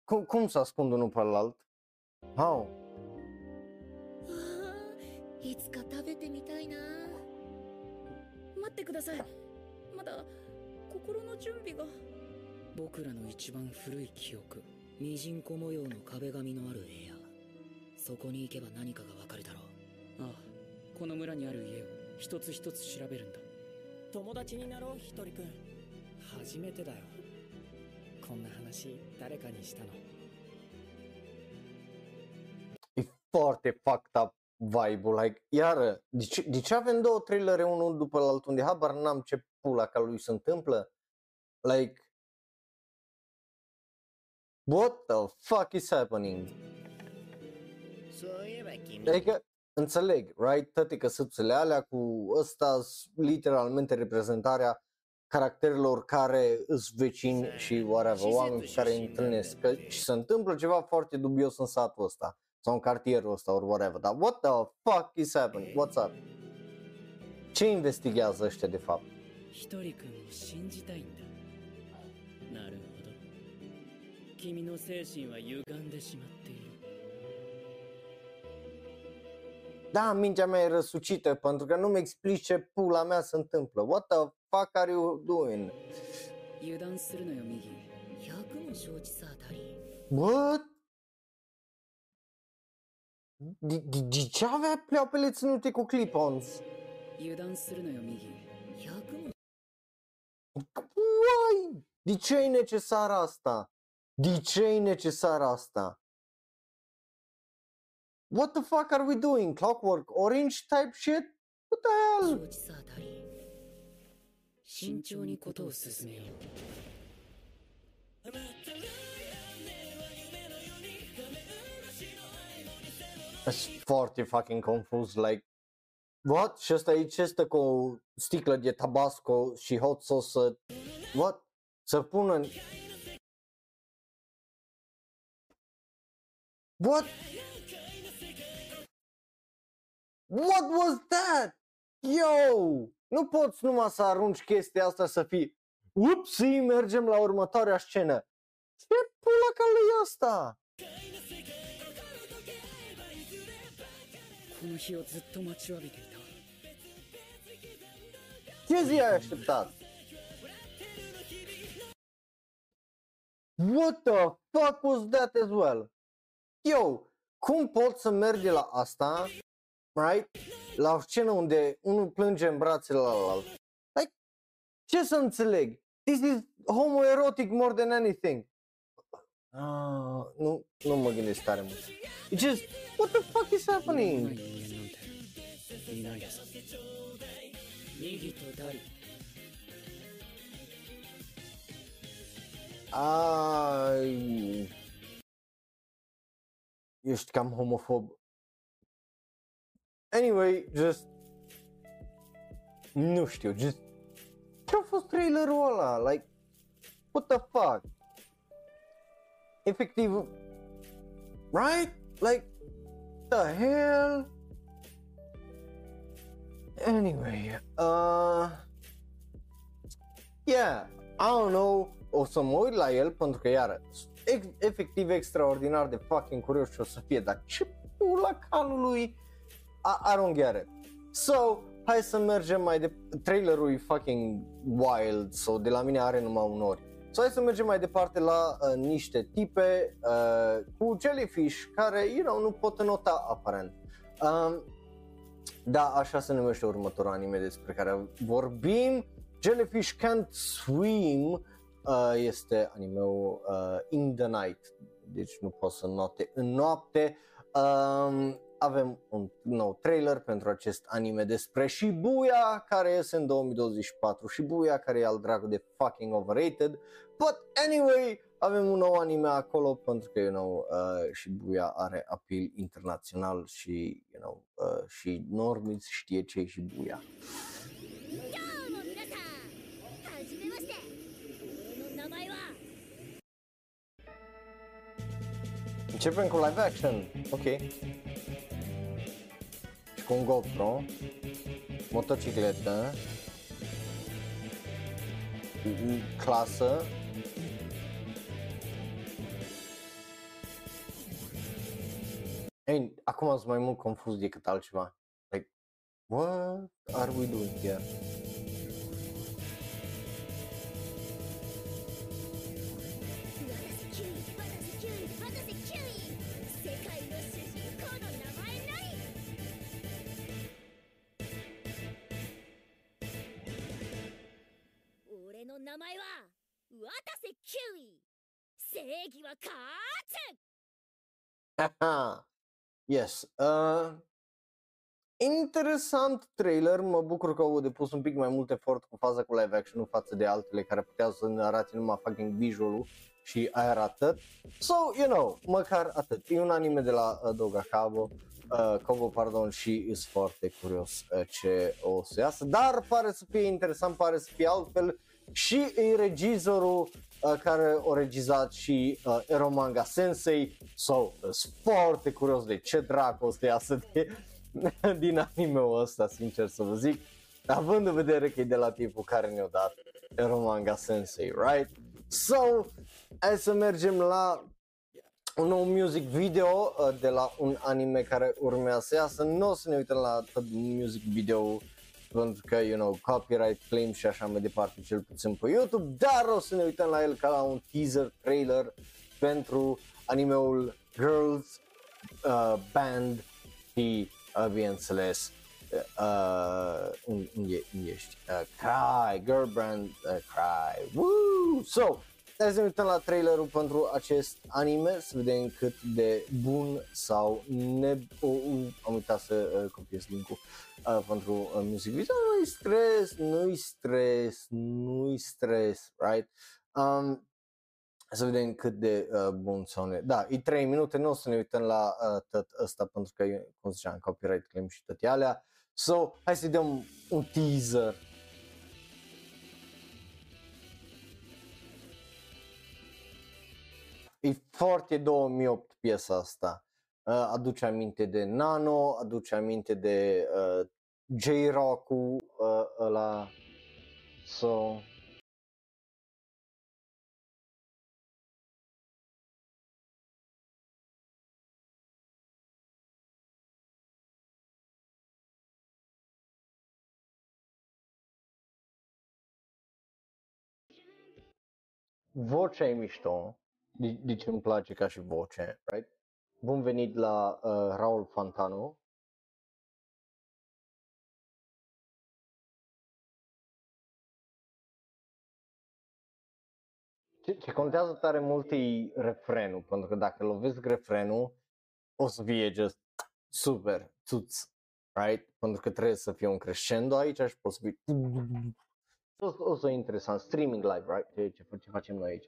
Cum, cum să ascund unul pe alt? How? いつか食べてみたいな。待ってください。まだ心の準備が。僕らの一番古い記憶。ミジンコ模様の壁紙のある部屋。そこに行けば何かがわかるだろう。ああこの村にある家を。一つ一つ調べるんだ。友達になろうひとりくん。初めてだよ。こんな話誰かにしたの。E foarte fucked up vibe-ul, like, iar de ce, de ce avem două trailere unul după altul unde habar n-am ce pula ca lui se întâmplă? Like, what the fuck is happening? Adică, înțeleg, right, toate căsățele alea cu ăsta literalmente reprezentarea caracterelor care îs vecini și whatever, oameni care întâlnesc, că se întâmplă ceva foarte dubios în satul ăsta sau în cartierul ăsta or whatever, dar what the fuck is happening? What's up? Ce investigează ăștia de fapt? Da, mingea mea e răsucită pentru că nu-mi explici ce pula mea se întâmplă. What the fuck are you doing? What? De, de, de ce avea pleoapele ținute cu clip-ons? 油断するのよミギ100も Why? De ce e necesar asta? De ce e necesar asta? What the fuck are we doing? Clockwork Orange type shit? What the hell? 承知さあたり慎重にことを進めよう Sunt foarte fucking confuz, like What? Și ăsta aici este cu o sticlă de tabasco și hot sauce să... What? Să pună în... What? What was that? Yo! Nu poți numai să arunci chestia asta să fii Upsi, mergem la următoarea scenă. Ce pula ca e asta? この日をずっと待ちわびていた Ce zi ai așteptat? What the fuck was that as well? Yo, cum pot să mergi la asta, right? La o scenă unde unul plânge în brațele la alt. Like, ce să înțeleg? This is homoerotic more than anything. Ah, nu, nu mă gândesc tare mult. Deci, It's just, what the fuck is happening? Ai... Ești cam homofob. Anyway, just... Nu știu, just... Ce-a fost trailerul ăla? Like, what the fuck? Efectiv... Right? Like, the hell? Anyway, uh... Yeah, I don't know, o să mă uit la el pentru că iară, ex- efectiv extraordinar de fucking curios ce o să fie, dar ce pula calului I, I don't get it. So, hai să mergem mai de trailerul e fucking wild, so de la mine are numai un ori. So, hai să mergem mai departe la uh, niște tipe uh, cu jellyfish care, you know, nu pot nota aparent. Um, da, așa se numește următorul anime despre care vorbim. Jellyfish Can't Swim uh, este animeul uh, In the Night, deci nu pot să note în noapte. Um, avem un nou trailer pentru acest anime despre Shibuya care iese în 2024, Shibuya care e al dracu de fucking overrated, but anyway, avem un nou anime acolo pentru că, you know, uh, Shibuya are apel internațional și, you know, uh, și Normiț știe ce e Shibuya. Începem cu live action, ok. Și cu un GoPro. Motocicletă. Mm, Clasă. Ei, acum sunt mai mult confuz decât altceva. Like, what are we doing here? Yes. Uh, interesant trailer, mă bucur că au depus un pic mai mult efort cu faza cu live action față de altele care puteau să ne arate numai fucking visual și aia era atât. So, you know, măcar atât. E un anime de la uh, Doga Kabo, uh, Kobo, pardon, și sunt foarte curios uh, ce o să iasă, dar pare să fie interesant, pare să fie altfel și e regizorul uh, care o regizat și uh, Eromanga Sensei, so, sunt foarte curios de ce dracu o să iasă de, din anime-ul ăsta, sincer să vă zic, având în vedere că e de la tipul care ne-a dat Eromanga Sensei, right? So, hai să mergem la un nou music video uh, de la un anime care urmează să iasă. Nu o să ne uităm la tot music video pentru că, you know, copyright claim și așa mai departe, cel puțin pe YouTube, dar o să ne uităm la el ca la un teaser trailer pentru animeul Girls uh, Band și, uh, bineînțeles, uh, unde, unde ești? Uh, Cry, Girl Band, uh, Cry, woo! So, Hai să ne uităm la trailerul pentru acest anime, să vedem cât de bun sau ne... Oh, uh, am uitat să uh, copiez link-ul uh, pentru uh, music video. Nu-i stres, nu-i stres, nu-i stres, right? Um, să vedem cât de uh, bun sau Da, e 3 minute, nu o să ne uităm la uh, tot ăsta pentru că, e, cum ziceam, copyright claim și toate alea. So, hai să dăm un teaser E foarte 2008 piesa asta. Uh, aduce aminte de Nano, aduce aminte de uh, J-Rock-ul uh, ăla. So, vocea e mișto, de, de ce îmi place ca și voce, right? Bun venit la uh, Raul Fantano. Ce, ce contează tare mult e refrenul, pentru că dacă lovesc refrenul, o să fie just super, tuț, right? Pentru că trebuie să fie un crescendo aici și poți să fie... O, o să fie interesant, streaming live, right? Ce, ce, ce facem noi aici.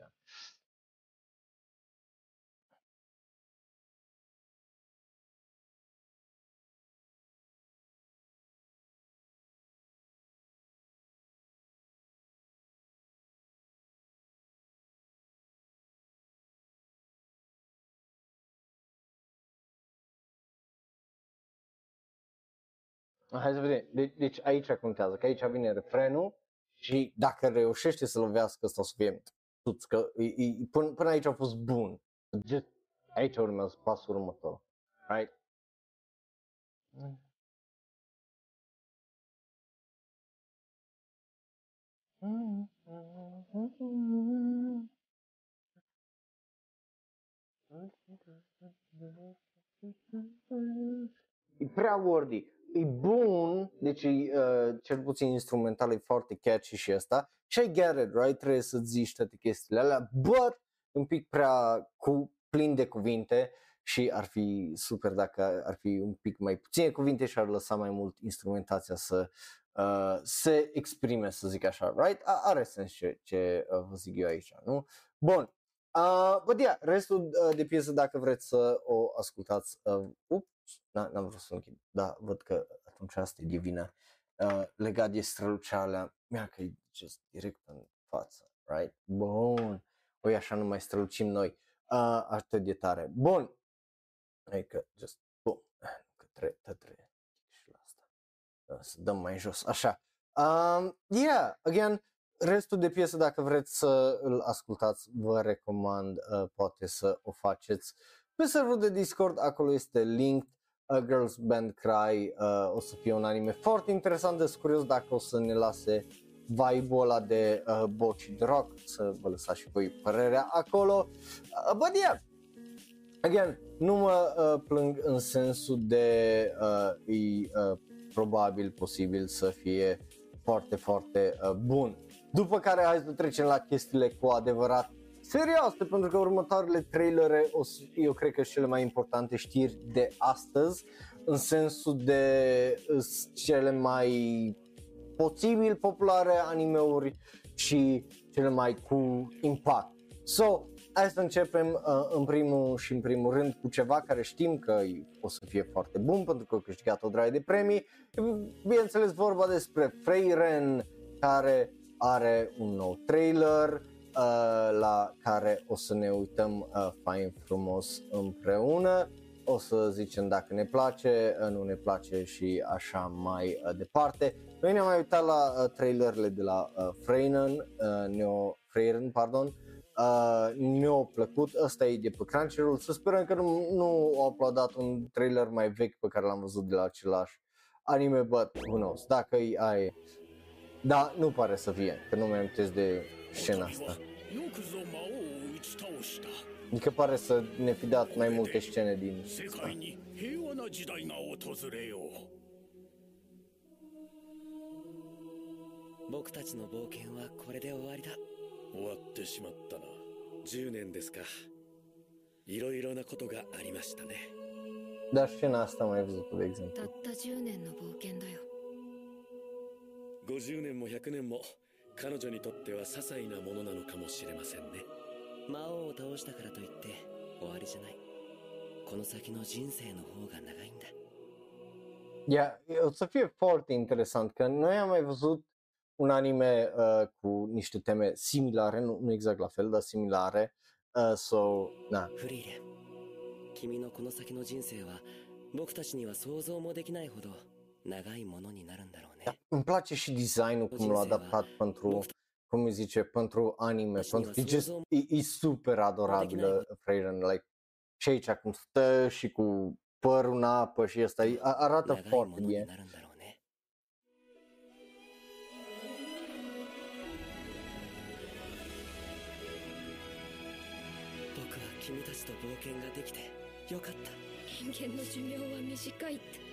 Hai să vedem. De- deci aici contează, că aici vine refrenul și dacă reușește să lovească ăsta o să fie tuț, că e, e, până, până aici a fost bun. Just, aici urmează pasul următor. Right? E prea wordy. E bun, deci uh, cel puțin instrumental e foarte catchy și asta. Și I get it, right? Trebuie să zici toate chestiile alea, but un pic prea cu, plin de cuvinte și ar fi super dacă ar fi un pic mai puține cuvinte și ar lăsa mai mult instrumentația să uh, se exprime, să zic așa, right? A, are sens ce, ce uh, vă zic eu aici, nu? Bun, Uh, but yeah, restul uh, de piesă dacă vreți să o ascultați, uh, ups, n-am vrut să închid, da, văd că atunci asta e divină, uh, legat de străluceala mea, că e just direct în față, right? Bun, oi așa nu mai strălucim noi, uh, atât de tare. Bun, hai că just, bun, că trebuie, trebuie, și la asta, uh, să dăm mai jos, așa. Um, yeah, again, restul de piesă, dacă vreți să îl ascultați, vă recomand, uh, poate să o faceți. Pe serverul de Discord, acolo este link, uh, Girls Band Cry, uh, o să fie un anime foarte interesant, de curios dacă o să ne lase vibe-ul ăla de uh, boci de rock, să vă lăsați și voi părerea acolo. Uh, but yeah, again, nu mă uh, plâng în sensul de uh, e uh, probabil posibil să fie foarte, foarte uh, bun. După care hai să trecem la chestiile cu adevărat serioase, pentru că următoarele trailere o, să- eu cred că sunt cele mai importante știri de astăzi, în sensul de îs cele mai posibil populare animeuri și cele mai cu impact. So, hai să începem uh, în primul și în primul rând cu ceva care știm că o să fie foarte bun pentru că a câștigat o draie de premii. E, Bineînțeles vorba despre Freyren care are un nou trailer uh, la care o să ne uităm uh, fain frumos împreună. O să zicem dacă ne place, uh, nu ne place și așa mai uh, departe. Noi ne-am mai uitat la uh, trailerele de la uh, Freyren, uh, Neo, Freyren, pardon, Uh, ne-a plăcut, ăsta e de pe Crunchyroll, să sperăm că nu, nu au uploadat un trailer mai vechi pe care l-am văzut de la același anime, but who knows, dacă e ai... Da, nu pare să fie, că nu mi-am de scena asta. よくぞ魔王を打ち倒した。Adică pare să ne fi dat mai multe scene din 世界に平和な時代が訪れよう。僕たちの冒険はこれで終わりだ。終わってしまったな。10年ですか。いろいろなことがありましたね。Dar scena asta am mai văzut de exemplu. たった10年の冒険だよ。50年も100年も彼女にとっては些細なものなのかもしれませんね魔王を倒したからといって終わりじゃないこの先の人生の方が長いんだ Ia, o să fie foarte interesant că noi am mai văzut un anime uh, cu niște teme similare, nu, nu exact la fel, dar similare. Uh, so, na, フリーレン君のこの先の人生は僕たちには想像もできないほど長いものになるんだろう ね îmi place și designul cum l-a adaptat pentru, cum îi zice, pentru anime, pentru că e, just, e, e super adorabilă Freyren, like, și aici cum stă și cu părul în apă și asta, e- a- arată 長いも foarte のに bine. なるんだろうね僕は君たちと冒険ができてよかった人間の寿命は短いって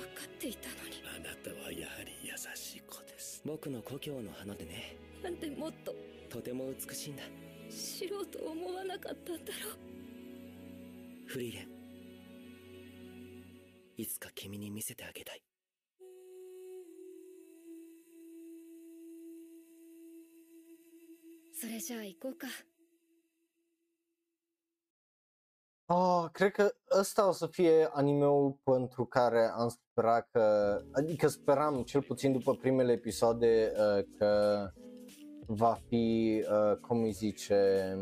分かっていたのに。あなたはやはり優しい子です。僕の故郷の花でね。なんでもっと。とても美しいんだ。知ろうと思わなかったんだろう。フリーレン。いつか君に見せてあげたい。それじゃあ行こうか Oh, cred că ăsta o să fie animeul pentru care am sperat că, adică speram cel puțin după primele episoade uh, că va fi, uh, cum îi zice,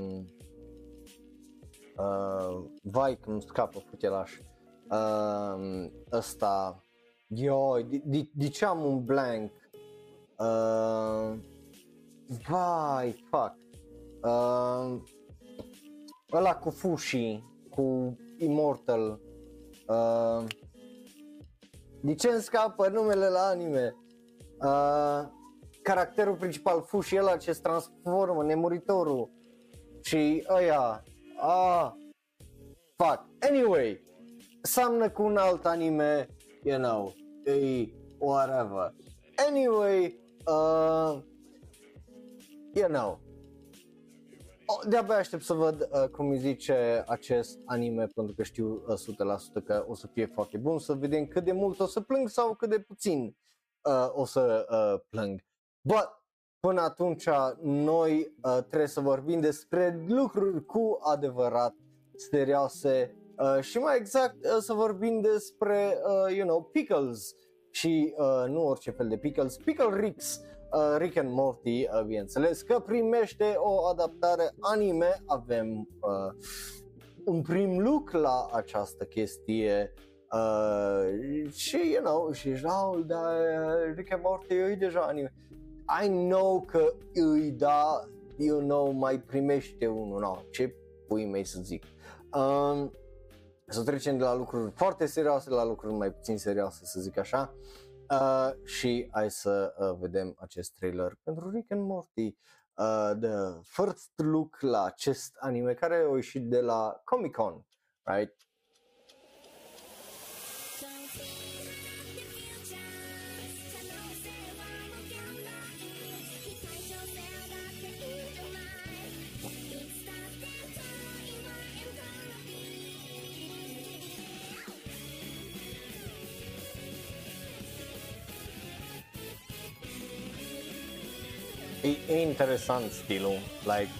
uh, vai că îmi scapă futelaș, uh, ăsta, yo, de, de, de ce am un blank? Uh, vai, fuck. Uh, ăla cu Fushi, cu Immortal. Uh, de ce îmi scapă numele la anime? Uh, caracterul principal, Fushi, ăla ce se transformă, nemuritorul. Și ăia. Ah, fuck. Anyway, seamnă cu un alt anime, you know, e whatever. Anyway, uh, you know, Oh, de-abia aștept să văd uh, cum îi zice acest anime pentru că știu uh, 100% că o să fie foarte bun, să vedem cât de mult o să plâng sau cât de puțin uh, o să uh, plâng. But, până atunci noi uh, trebuie să vorbim despre lucruri cu adevărat serioase uh, și mai exact uh, să vorbim despre, uh, you know, pickles și uh, nu orice fel de pickles, Pickle Ricks, uh, Rick and Morty, uh, bineînțeles, că primește o adaptare anime, avem uh, un prim look la această chestie uh, și, you know, și Raul, da, Rick and Morty e deja anime. I know că îi da, you know, mai primește unul, no, ce pui mei să zic. Um, să trecem de la lucruri foarte serioase la lucruri mai puțin serioase, să zic așa. Uh, și hai să uh, vedem acest trailer pentru Rick and Morty. Uh, the first look la acest anime care a ieșit de la Comic Con, right? E, e interesant stilul, like,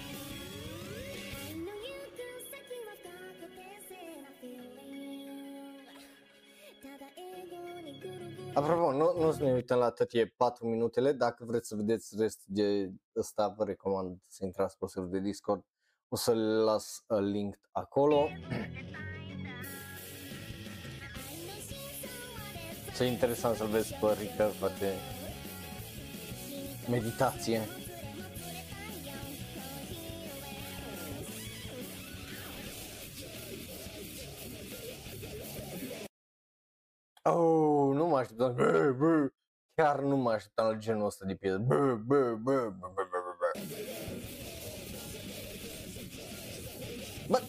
Apropo, nu, nu să ne uităm la tot e 4 minutele, dacă vreți să vedeți restul de ăsta, vă recomand să intrați pe serverul de Discord, o să le las uh, link acolo. Ce interesant să vezi pe Rica face meditație. Oh, nu mă așteptam. Bă, bă. Chiar nu mă așteptam la genul ăsta de piesă. Bă, bă, bă, bă, bă, bă, bă. But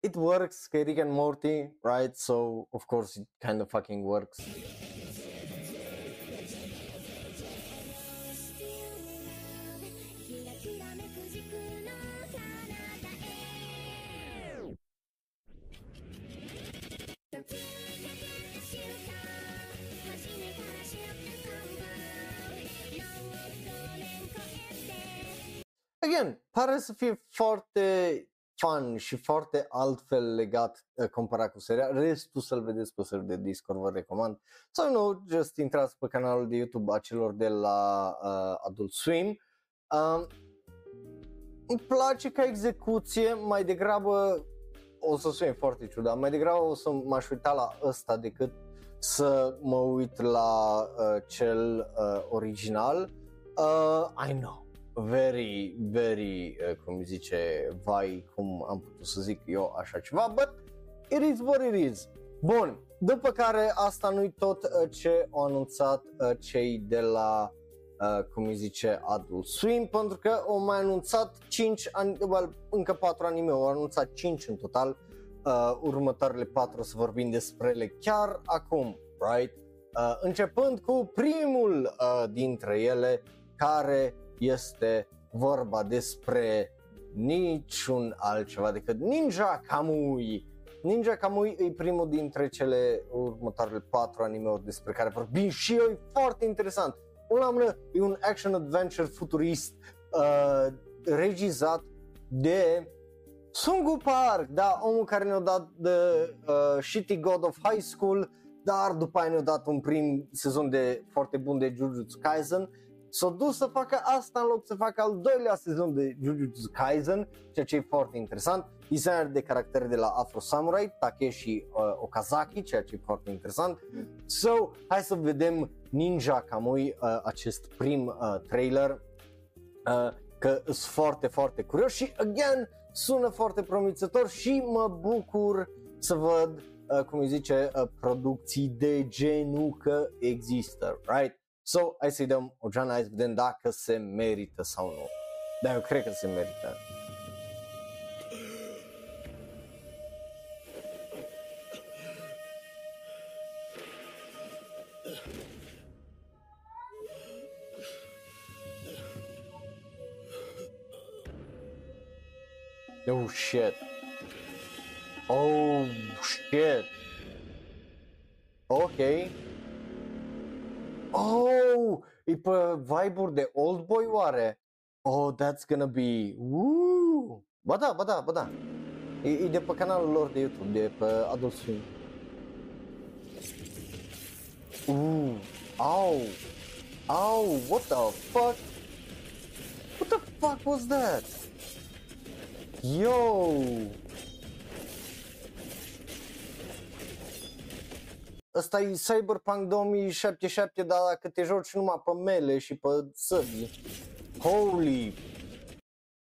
it works, că e Rick and Morty, right? So, of course, it kind of fucking works. Again, pare să fie foarte fun și foarte altfel legat uh, comparat cu seria. Restul să-l vedeți pe serverul de Discord, vă recomand. Sau nu, just intrați pe canalul de YouTube a celor de la uh, Adult Swim. Um, îmi place ca execuție, mai degrabă o să sune foarte ciudat, mai degrabă o să m-aș uita la ăsta decât să mă uit la uh, cel uh, original. Uh, I know, very, very, uh, cum îi zice, vai, cum am putut să zic eu așa ceva, but it is what it is. Bun, după care asta nu-i tot uh, ce au anunțat uh, cei de la, uh, cum îi zice, Adult Swim, pentru că au mai anunțat 5, an- well, încă 4 anime, au anunțat 5 în total, uh, următoarele 4 o să vorbim despre ele chiar acum, right? Uh, începând cu primul uh, dintre ele, care este vorba despre niciun altceva decât Ninja Kamui. Ninja Kamui e primul dintre cele următoarele patru anime-uri despre care vorbim și eu, e foarte interesant. Un la mână e un action-adventure futurist uh, regizat de Sungu Park, da, omul care ne-a dat The uh, Shitty God of High School, dar după aia ne-a dat un prim sezon de foarte bun de Jujutsu Kaisen s-a dus să facă asta în loc să facă al doilea sezon de Jujutsu Kaisen, ceea ce e foarte interesant. Designer de caractere de la Afro Samurai, Takeshi uh, Okazaki, ceea ce e foarte interesant. So, hai să vedem Ninja Kamui, uh, acest prim uh, trailer, uh, că sunt foarte, foarte curios și, again, sună foarte promițător și mă bucur să văd, uh, cum îi zice, uh, producții de genul că există, right? So, hai să-i dăm o geană, hai să vedem dacă se merită sau nu. Dar eu cred că se merită. Oh shit. Oh shit. Ok. Oh, e pe vibe de Old Boy oare? Oh, that's gonna be... Woo! Ba da, ba da, ba da. E, e de pe canalul lor de YouTube, de pe Adult Swim. Ooh, ow, ow, what the fuck? What the fuck was that? Yo! Ăsta e Cyberpunk 2077, dar dacă te joci numai pe mele și pe săbii. Holy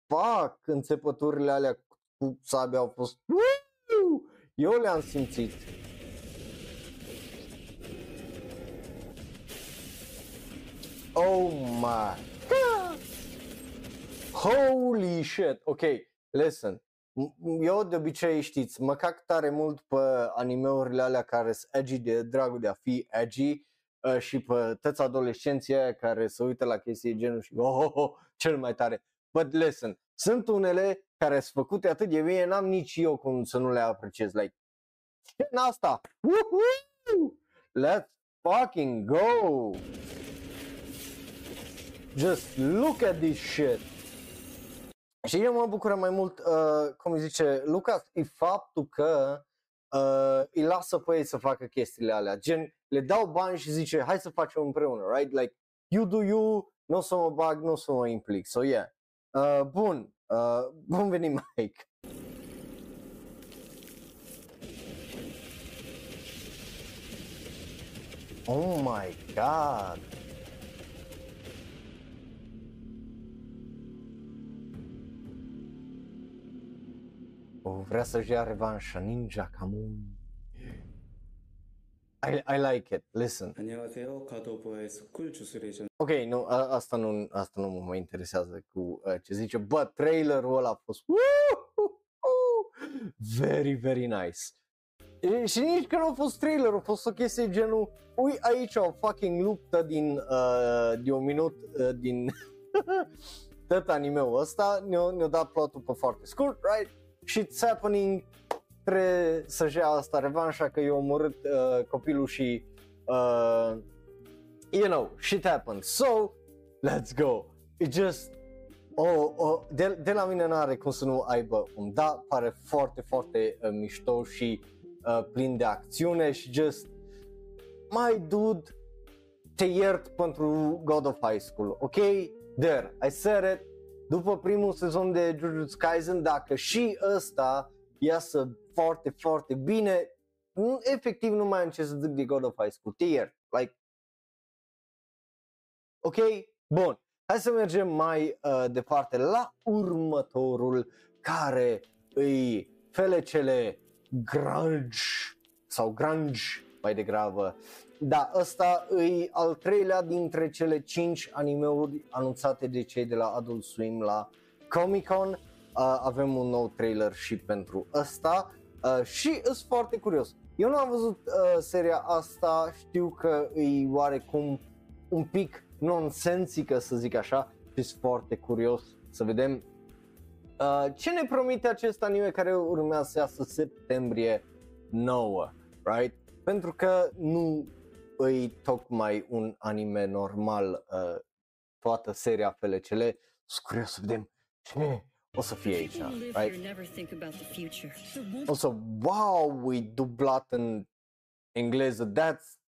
fuck! Înțepăturile alea cu sabia au fost... Woo! Eu le-am simțit. Oh my god! Holy shit! Ok, listen. M- Eu de obicei știți, mă cac tare mult pe animeurile alea care sunt edgy de dragul de a fi edgy uh, și pe toți adolescenții aia care se uită la chestii de genul și oh, oh, oh, cel mai tare. But listen, sunt unele care sunt făcute atât de bine, n-am nici eu cum să nu le apreciez. Like, ce asta? Woohoo! Let's fucking go! Just look at this shit! Și eu mă bucură mai mult, uh, cum îi zice Lucas, e faptul că uh, îi lasă pe ei să facă chestiile alea. Gen, le dau bani și zice, hai să facem împreună, right? Like, you do you, nu o să mă bag, nu o să mă implic. So, yeah. Uh, bun, uh, bun venit, Mike. Oh my god! O, vrea să-și ia revanșa, Ninja Kamui. I, I like it, listen. 안녕하세요. 가도보의 스쿨 주스레이션 Ok, nu, a, asta nu, asta nu mă mai interesează cu uh, ce zice, but trailerul ăla a fost Woo! very, very nice. E, și nici că nu a fost trailer, a fost o chestie genul, ui aici o fucking luptă din, uh, de un minut uh, din tot anime-ul ăsta, ne-a, ne dat plotul pe foarte scurt, right? Shit's happening, trebuie să-și ia asta revanșa că i-a omorât uh, copilul și uh, you know, shit happens. So, let's go. It just, oh, oh, de, de la mine n-are cum să nu aibă un da, pare foarte, foarte uh, mișto și uh, plin de acțiune și just, my dude, te iert pentru God of High School, ok? There, I said it. După primul sezon de Jujutsu Kaisen, dacă și ăsta iasă foarte, foarte bine, nu- efectiv nu mai am ce să zic de God of High School, te iert. Like, Ok? Bun. Hai să mergem mai uh, departe la următorul care îi felecele grunge sau grunge mai degrabă. Da, ăsta îi al treilea dintre cele cinci animeuri anunțate de cei de la Adult Swim la Comic Con. Uh, avem un nou trailer și pentru ăsta uh, și sunt foarte curios. Eu nu am văzut uh, seria asta, știu că îi oarecum un pic nonsensică să zic așa și sunt foarte curios să vedem uh, ce ne promite acest anime care urmează să iasă septembrie 9, right? Pentru că nu îi tocmai un anime normal uh, toată seria FLCL, sunt curios să vedem ce o să fie aici, People who live right? here never think about the future. There won't O să, wow, e dublat în engleză, that's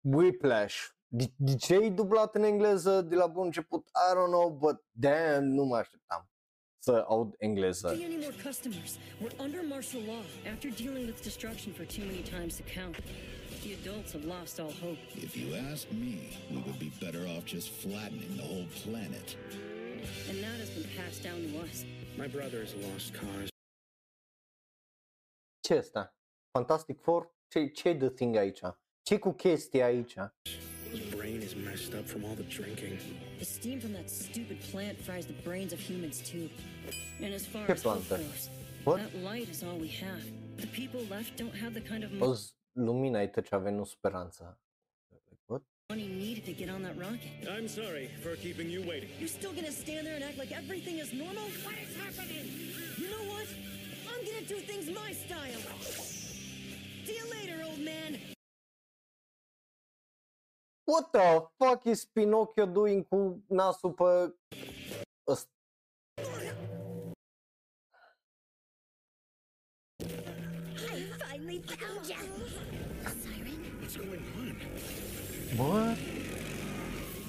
Whiplash. De, de ce e dublat în engleză de la bun început? I don't know, but damn, nu mă așteptam să aud engleză. be any more customers. We're under martial law after dealing with destruction for too many times to count. The adults have lost all hope. If you ask me, we would be better off just flattening the whole planet. And that has been passed down to us. My brother is a lost cause. Ce asta? Fantastic Four? Ce, ce the thing aici? ce cu chestia aici? His brain is messed up from all the drinking. The steam from that stupid plant fries the brains of humans too. And as far Ce as hope plantă? goes, What? that light is all we have. The people left don't have the kind of O z- lumina e tot ce avem, nu speranța. What? money needed to get on that rocket. I'm sorry for keeping you waiting. You're still gonna stand there and act like everything is normal? What is happening? You know what? I'm gonna do things my style. See you later, old man. What the fuck is Pinocchio doing cu nasul pe ăsta? Bă,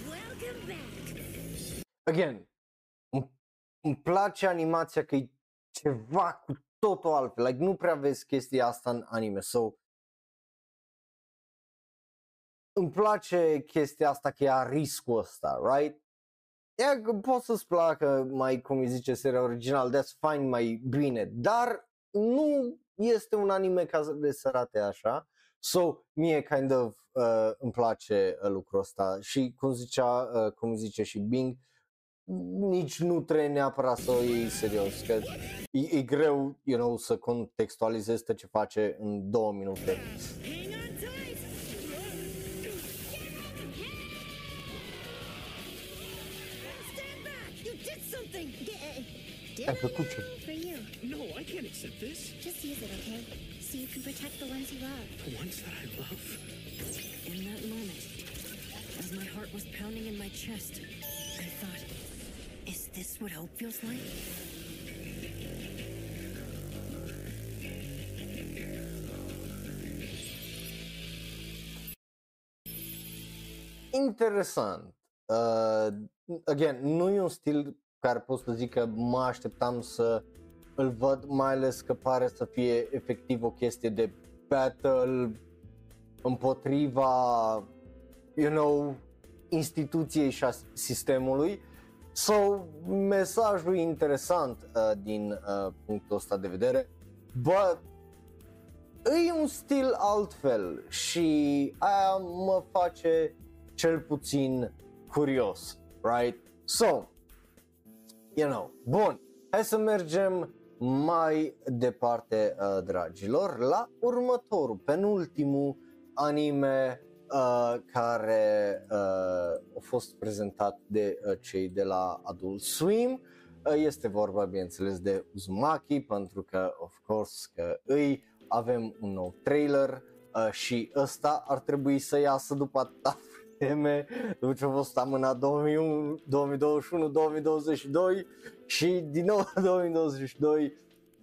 welcome back! again, îmi, îmi place animația că e ceva cu totul altfel. Like, nu prea vezi chestia asta în anime. So, îmi place chestia asta că ea riscul ăsta, right? Ea că poți să-ți placă mai, cum îi zice, seria original, that's fine, mai bine, dar nu este un anime ca să să arate așa. So, mie kind of uh, îmi place uh, lucrul ăsta și cum zicea, uh, cum zice și Bing, nici nu trebuie neapărat să o iei serios, că e, e greu, you know, să contextualizezi tot ce face în două minute. Hang on tight. Stand back! You did something. Did Ai făcut ce? for you. No, I can't accept this. Just use it, okay? So you can protect the ones you love. The ones that I love. In that moment, as my heart was pounding in my chest, I thought, is this what hope feels like? Interesant. Uh, again, nu e un stil care pot să zic că mă așteptam să îl văd, mai ales că pare să fie efectiv o chestie de battle împotriva, you know, instituției și a sistemului. So, mesajul e interesant uh, din uh, punctul ăsta de vedere, but e un stil altfel și aia mă face cel puțin curios, right? So, you know, bun, hai să mergem mai departe, uh, dragilor, la următorul, penultimul anime uh, care uh, a fost prezentat de uh, cei de la Adult Swim. Uh, este vorba, bineînțeles, de Uzumaki, pentru că, of course, că îi avem un nou trailer uh, și ăsta ar trebui să iasă după atâta vreme, după ce a fost amânat 2021-2022 și din nou 2022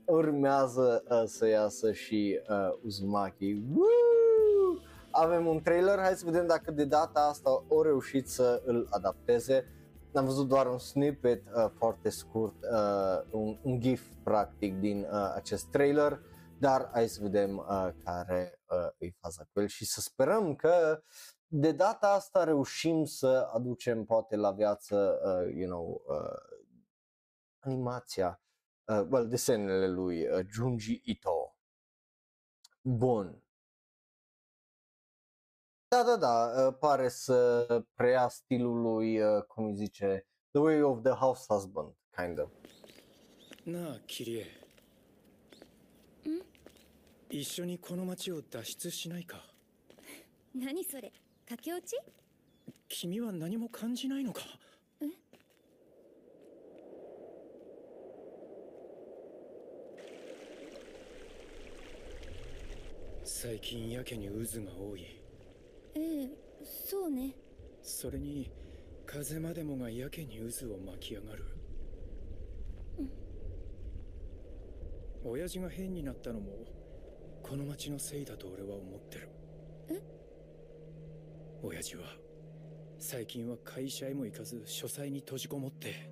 urmează uh, să iasă și uh, Uzumaki. Woo! Avem un trailer, hai să vedem dacă de data asta o reușit să îl adapteze. Am văzut doar un snippet uh, foarte scurt, uh, un, un gif practic din uh, acest trailer, dar hai să vedem uh, care uh, e faza cu el și să sperăm că de data asta reușim să aducem poate la viață, uh, you know, uh, animația, uh, well, desenele lui uh, Junji Ito. Bun. Da, da, da, uh, pare să preia stilul lui, uh, cum îi zice, The Way of the House Husband, kind of. なあキリエ一緒にこの町を脱出しないか何それ駆け落ち君は何も感じないのか 最近やけに渦が多い。ええそうね。それに風までもがやけに渦を巻き上がる、親父が変になったのもこの町のせいだと俺は思ってる。え？親父は最近は会社へも行かず書斎に閉じこもって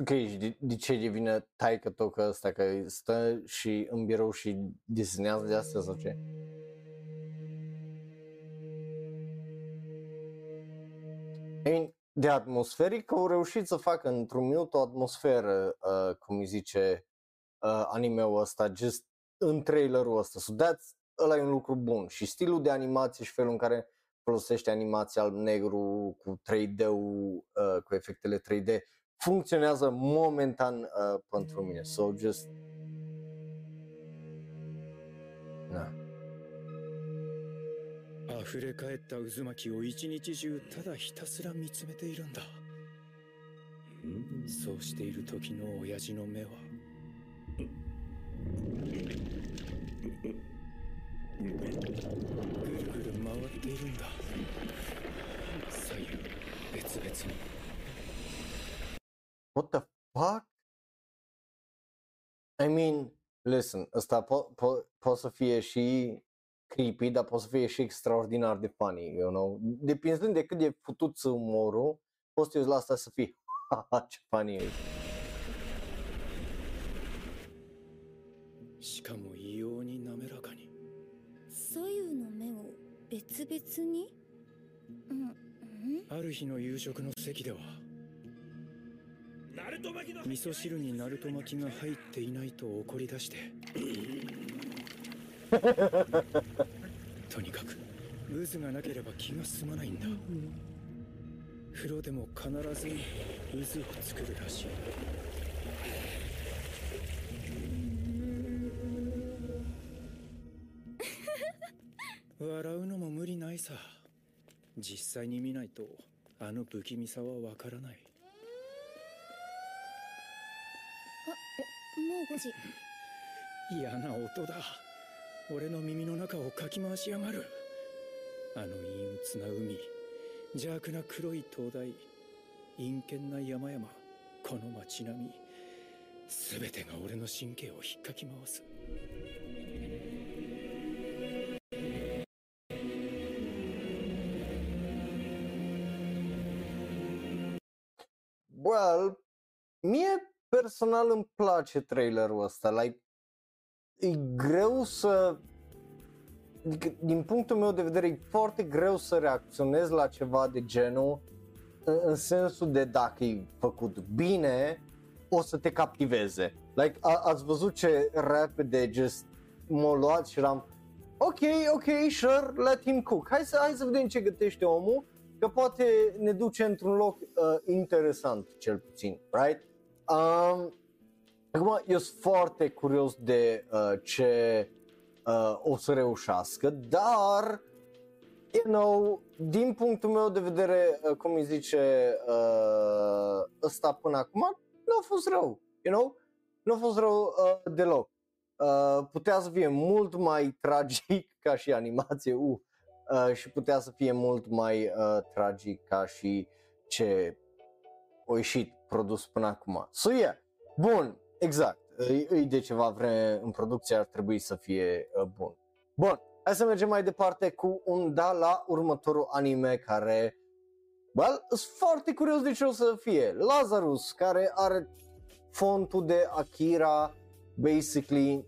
Ok, și de, de ce devine taică tău că ăsta că stă și în birou și desenează de astea sau ce? I mean, de atmosferic au reușit să facă într-un minut o atmosferă, uh, cum îi zice uh, anime-ul ăsta, just în trailerul ăsta. So that's, ăla e un lucru bun. Și stilul de animație și felul în care folosește animația alb-negru cu 3D-ul, uh, cu efectele 3D, funcționează momentan uh, pentru mine. So just... Na. 溢れ返った渦巻きを一日中ただひたすら見つめているんだそうしている時の親父の目はぐるぐる回っているんだ左右別々に What the fuck? I mean, listen, ăsta po- po- poate să fie și creepy, dar poate să fie și extraordinar de funny, you know? Depinzând de cât de futut umorul, poți să te uiți la asta să fii, haha, ce funny e. しかも異様に滑らかに左右の目を別々にうんうんある日の夕食の席では 味噌汁にナルト巻きが入っていないと怒り出して。とにかく渦がなければ気が済まないんだ。風呂でも必ず渦を作るらしい。笑うのも無理ないさ。実際に見ないとあの不気味さはわからないもう5時嫌な音だ。俺の耳の中をかき回しやがる。あの陰鬱な海。邪悪な黒い灯台。陰険な山々。この街並み。全てが俺の神経を引っかき回す。Well, mie personal îmi place trailerul ăsta, like, e greu să, adică, din punctul meu de vedere, e foarte greu să reacționez la ceva de genul, în, în sensul de dacă e făcut bine, o să te captiveze. Like, a, ați văzut ce repede just m-a luat și eram, ok, ok, sure, let him cook. Hai să, hai să vedem ce gătește omul, că poate ne duce într-un loc uh, interesant, cel puțin, right? Um, acum, eu sunt foarte curios de uh, ce uh, o să reușească, dar, you know, din punctul meu de vedere, uh, cum îi zice uh, ăsta până acum, nu a fost rău, you know? Nu a fost rău uh, deloc. Uh, putea să fie mult mai tragic ca și animație, uh, uh, și putea să fie mult mai uh, tragic ca și ce a ieșit produs până acum. So yeah, bun, exact, îi, îi de ceva vreme în producție ar trebui să fie uh, bun. Bun, hai să mergem mai departe cu un da la următorul anime care, well, sunt foarte curios de ce o să fie. Lazarus, care are fontul de Akira, basically,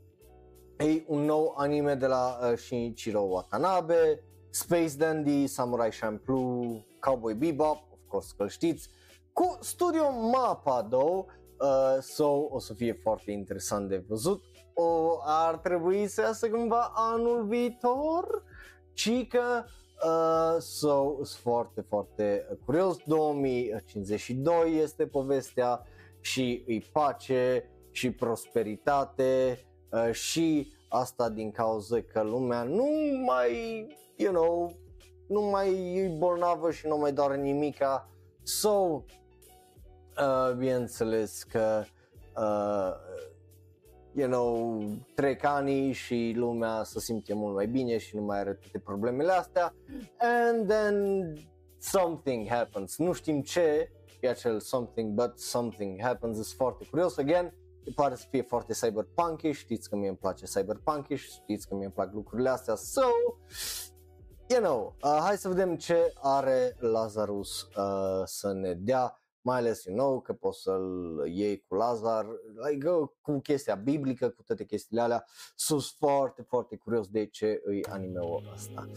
e un nou anime de la uh, Shinichiro Watanabe, Space Dandy, Samurai Champloo, Cowboy Bebop, of course că știți, cu Studio Mappa, though, uh, so o să fie foarte interesant de văzut. O, ar trebui să iasă cândva anul viitor, ci că uh, so, sunt foarte, foarte curios. 2052 este povestea și îi pace și prosperitate uh, și asta din cauza că lumea nu mai, you know, nu mai e bolnavă și nu mai doare nimica. So, uh, bineînțeles că uh, you know, trec ani și lumea se simte mult mai bine și nu mai are toate problemele astea. And then something happens. Nu știm ce e acel something, but something happens, e foarte curios. Again, pare să fie foarte cyberpunk știți că mie îmi place cyberpunk știți că mie îmi plac lucrurile astea, so, you know, uh, hai să vedem ce are Lazarus uh, să ne dea mai ales, you know, că poți să-l iei cu Lazar, like, uh, cu chestia biblică, cu toate chestiile alea, sunt foarte, foarte curios de ce îi anime-ul ăsta.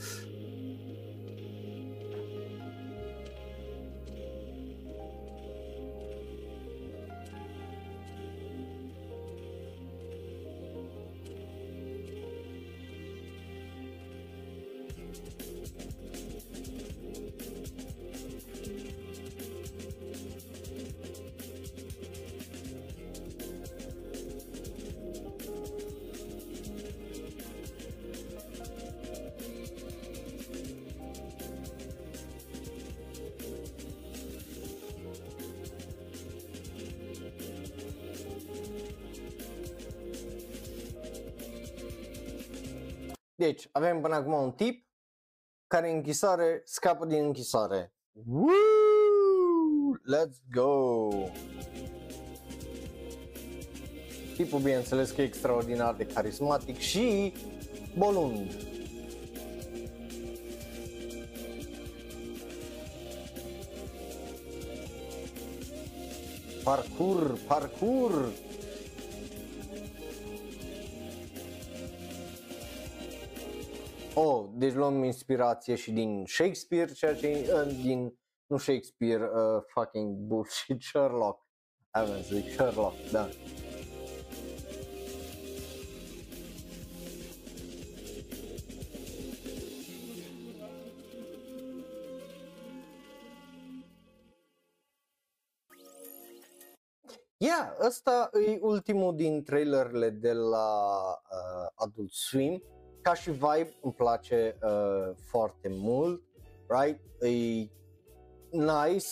Avem până acum un tip care în închisoare scapă din închisoare. Woo! Let's go! Tipul, bineînțeles, că e extraordinar de carismatic și bolund. Parcur, parcur! Deci luăm inspirație și din Shakespeare, ceea ce uh, din nu Shakespeare, uh, fucking bullshit, Sherlock. Avem să zic Sherlock, da. Yeah, ăsta e ultimul din trailerele de la uh, Adult Swim. Ca și vibe îmi place uh, foarte mult, right? E nice.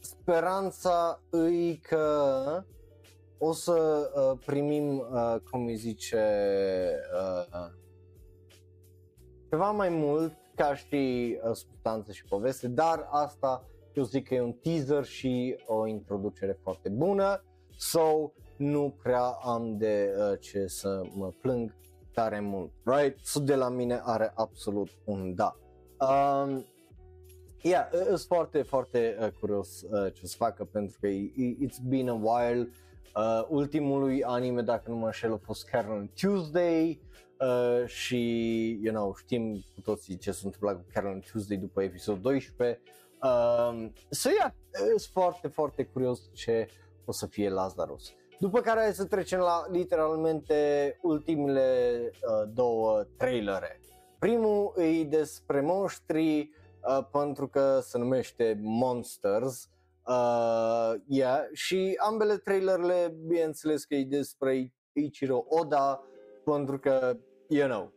Speranța e că o să uh, primim, uh, cum îi zice, uh, ceva mai mult ca și uh, substanță și poveste, dar asta eu zic că e un teaser și o introducere foarte bună, so nu prea am de uh, ce să mă plâng tare mult, right? So de la mine are absolut un da. Um, yeah, sunt foarte, foarte uh, curios uh, ce o să facă pentru că it's been a while. Uh, ultimului anime, dacă nu mă înșel, a fost Carol Tuesday uh, și, you know, știm cu toții ce s-a întâmplat cu Carol Tuesday după episodul 12. Uh, so, yeah, sunt foarte, foarte curios ce o să fie Lazarus. După care hai să trecem la literalmente ultimele uh, două trailere. Primul e despre monștri uh, pentru că se numește Monsters. Uh, yeah, și ambele trailerele, bineînțeles că e despre Ichiro Oda pentru că, you know,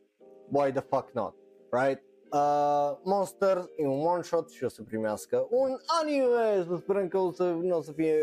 why the fuck not, right? Uh, Monsters e un one shot și o să primească un anime, să sperăm că o să, nu o să fie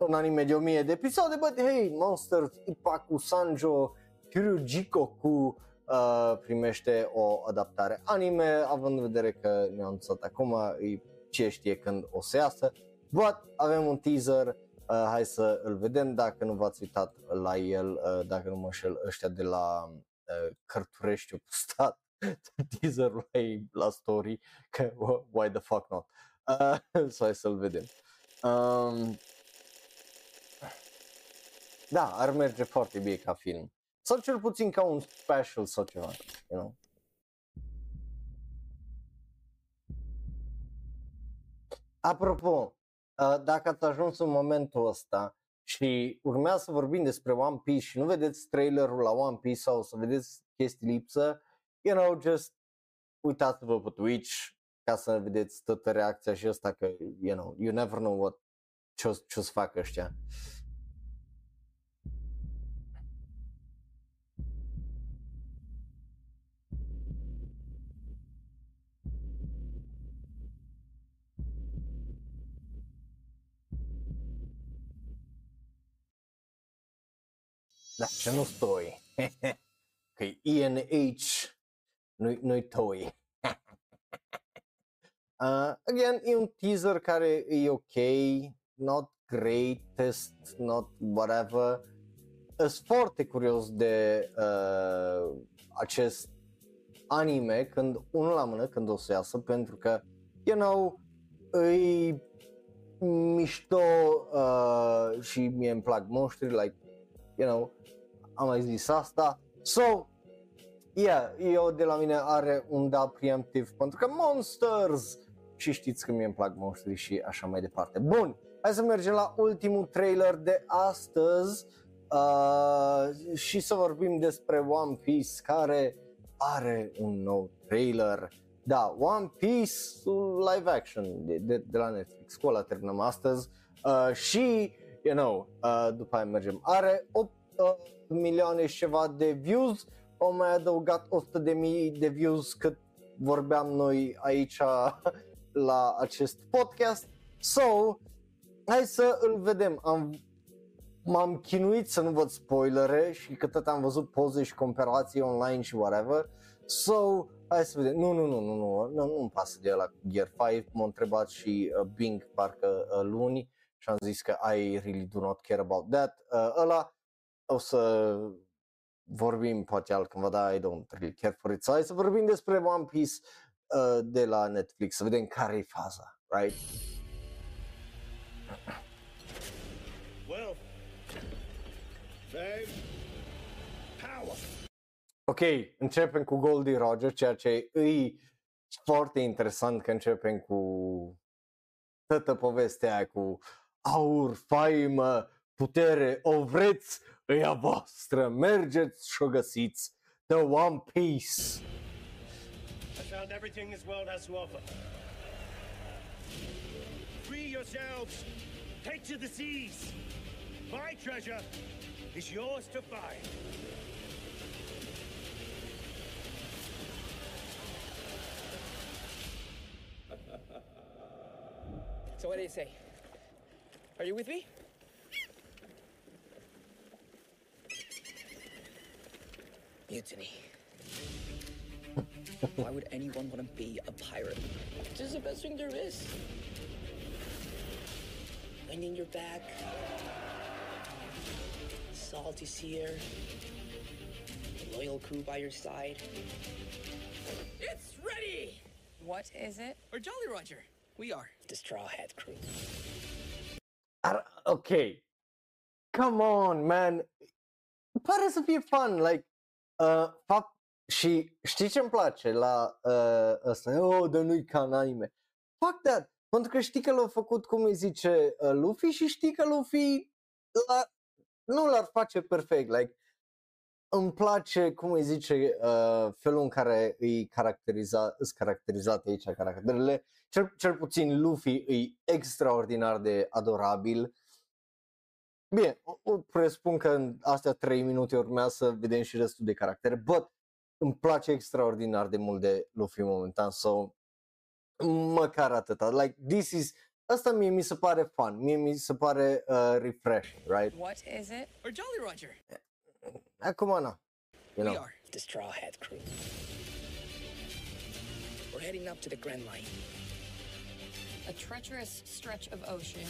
un anime de 1000 de episoade, but hey, Monsters, Ipaku Sanjo, Kyryujikoku uh, primește o adaptare anime, având în vedere că ne-am anunțat acum, e ce știe când o să iasă, but avem un teaser, uh, hai să îl vedem dacă nu v-ați uitat la el, uh, dacă nu mă înșel ăștia de la uh, Cărturești au postat teaserul la, la story, că why the fuck not, uh, so hai să-l vedem. Um, da, ar merge foarte bine ca film. Sau cel puțin ca un special sau ceva, you know? Apropo, uh, dacă ați ajuns în momentul ăsta și urmează să vorbim despre One Piece și nu vedeți trailerul la One Piece sau să vedeți chestii lipsă, you know, just uitați-vă pe Twitch ca să vedeți toată reacția și asta că, you know, you never know what ce o, ce o să facă ăștia. Da, ce nu stoi. că e ENH, nu-i, nu-i toi. uh, again, e un teaser care e ok, not greatest, not whatever. Sunt foarte curios de uh, acest anime când unul la mână când o să iasă pentru că you know îi mișto uh, și mie îmi plac monștri like you know am mai zis asta so yeah, eu de la mine are un da preemptiv pentru că monsters și știți că mie îmi plac monștri și așa mai departe. Bun, hai să mergem la ultimul trailer de astăzi uh, și să vorbim despre One Piece care are un nou trailer. Da, One Piece live action de, de, de la Netflix, cu ăla terminăm astăzi uh, și, you know, uh, după aia mergem. Are 8 uh, milioane și ceva de views, au mai adăugat 100 de mii de views cât vorbeam noi aici la acest podcast. So, hai să îl vedem. Am m-am chinuit să nu văd spoilere și că tot am văzut poze și comparații online și whatever. So, hai să vedem. Nu, nu, nu, nu, nu, nu, nu-mi pasă de la Gear 5. M-a întrebat și uh, Bing parcă uh, luni și am zis că I really do not care about that. Uh, ăla o să vorbim poate altcândva, dar I don't really care for it. So, hai să vorbim despre One Piece uh, de la Netflix, să vedem care e faza, right? Well, fame, power. Ok, începem cu Goldie Roger, ceea ce e foarte interesant că începem cu toată povestea aia cu aur, faimă, putere, o vreți, e a voastră, mergeți și o găsiți, The One Piece. I found everything this world has to offer. Free yourselves. Take to the seas. My treasure is yours to find. So what do you say? Are you with me? Mutiny. Why would anyone want to be a pirate? This is the best thing there is. Wind in your back. Salty sea air. Loyal crew by your side. It's ready! What is it? Or Jolly Roger. We are the Straw Hat Crew. Ar- ok, come on, man, pare să fie fun, like, uh, fapt, și știi ce îmi place la uh, ăsta, oh, dar nu-i ca în anime. Fuck that, pentru că știi că l-a făcut, cum îi zice, uh, Luffy și știi că Luffy la, nu l-ar face perfect, like, îmi place, cum îi zice, uh, felul în care îi caracteriza, îs caracterizate aici caracterele, cel, cel puțin Luffy e extraordinar de adorabil. Bine, o, o presupun că în astea 3 minute urmează să vedem și restul de caractere, but îmi place extraordinar de mult de Luffy momentan, so măcar atâta. Like, this is, asta mie mi se pare fun, mie mi se pare uh, refreshing, right? What is it? Or Jolly Roger. Acum, na, you know. We are the Straw Hat Crew. We're heading up to the Grand Line. A treacherous stretch of ocean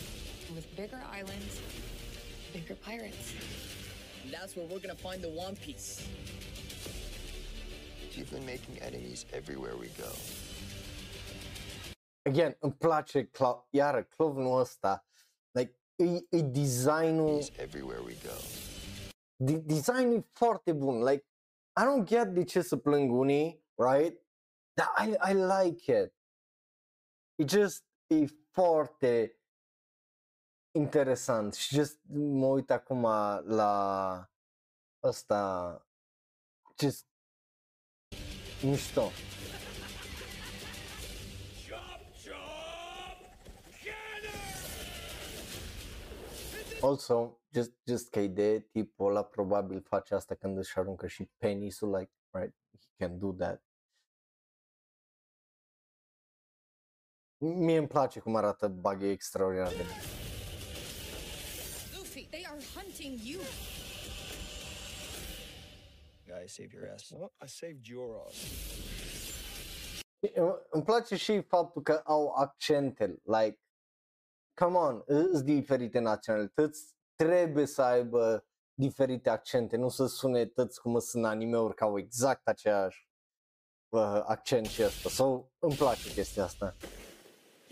with bigger islands, bigger pirates. And that's where we're gonna find the One Piece. Chiefly making enemies everywhere we go. Again, îmi place, cla- iară, clovnul ăsta, like, e, e designul, Everywhere we go. de- designul e foarte bun, like, I don't get de ce să plâng unii, right? Dar I, I like it. It just, e foarte interesant și just mă uit acum la ăsta, just mișto. Chop, chop, cannon! Also, just, just ca idee, tipul ăla probabil face asta când își aruncă și penisul, like, right, he can do that. Mie îmi place cum arată bug, e extraordinar de bine. Luffy, they are hunting you. Guy, save your ass. Well, I saved your ass. Îmi- Îmi place și faptul că au accentele, like, come on, sunt diferite naționalități, trebuie să aibă diferite accente, nu să sune tăți cum sunt în anime-uri că au exact aceeași uh, accent și asta. Sau îmi place chestia asta.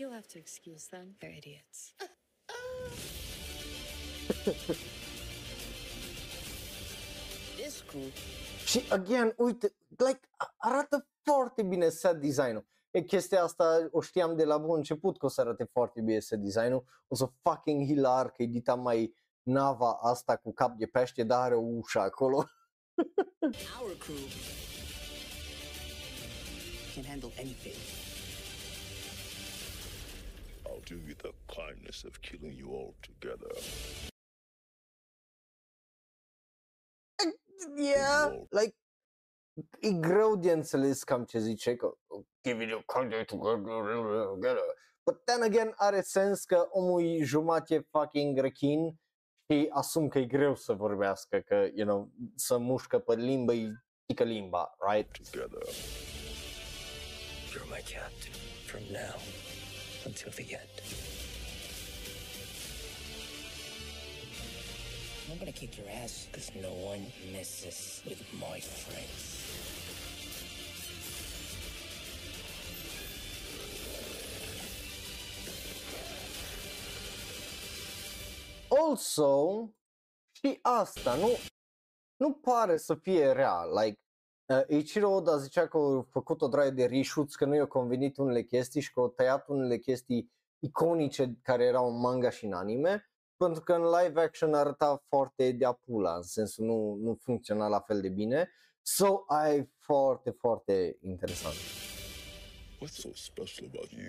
You'll have to excuse them. They're idiots. This crew Și again, uite, like, a- arată foarte bine set design-ul. E chestia asta o știam de la bun început că o să arate foarte bine set design-ul. O să fucking hilar că edita mai nava asta cu cap de pește, dar are o ușă acolo. Our crew can handle anything. I'll do you the kindness of killing you all together. yeah, like, e greu de înțeles cam ce zice că give you content together. But then again are sens că omul e jumate fucking rechin și asum că e greu să vorbească, că, you know, să mușcă pe limbă, îi pică limba, right? Together. You're my captain from now until the end. I'm gonna kick your ass because no one messes with my friends. Also, și asta, nu, nu pare să fie real, like, Ichiro Oda zicea că au făcut o draie de reshoots, că nu i-au convenit unele chestii și că au tăiat unele chestii iconice care erau în manga și în anime, pentru că în live action arăta foarte de apula, în sensul nu, nu funcționa la fel de bine. So, ai foarte, foarte interesant. What's so special about you?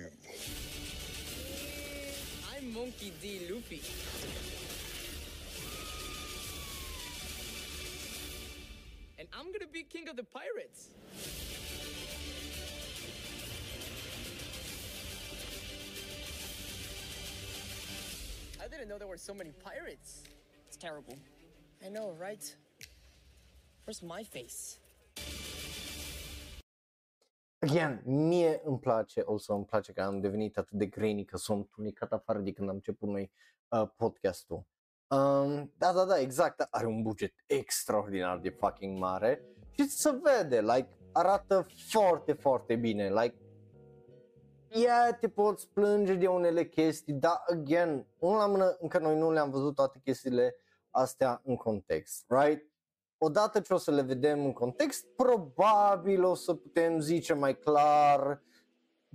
I'm Monkey D. Luffy. And I'm gonna be king of the pirates. I didn't know there were so many pirates. It's terrible. I know, right? Where's my face? Again, mie îmi place, also îmi place că am devenit atât de grainy, că sunt unicat afară de când am început noi uh, podcastul. Um, da, da, da, exact, are un buget extraordinar de fucking mare și se vede, like, arată foarte, foarte bine, like, yeah, te poți plânge de unele chestii, dar, again, unul la mână, încă noi nu le-am văzut toate chestiile astea în context, right? Odată ce o să le vedem în context, probabil o să putem zice mai clar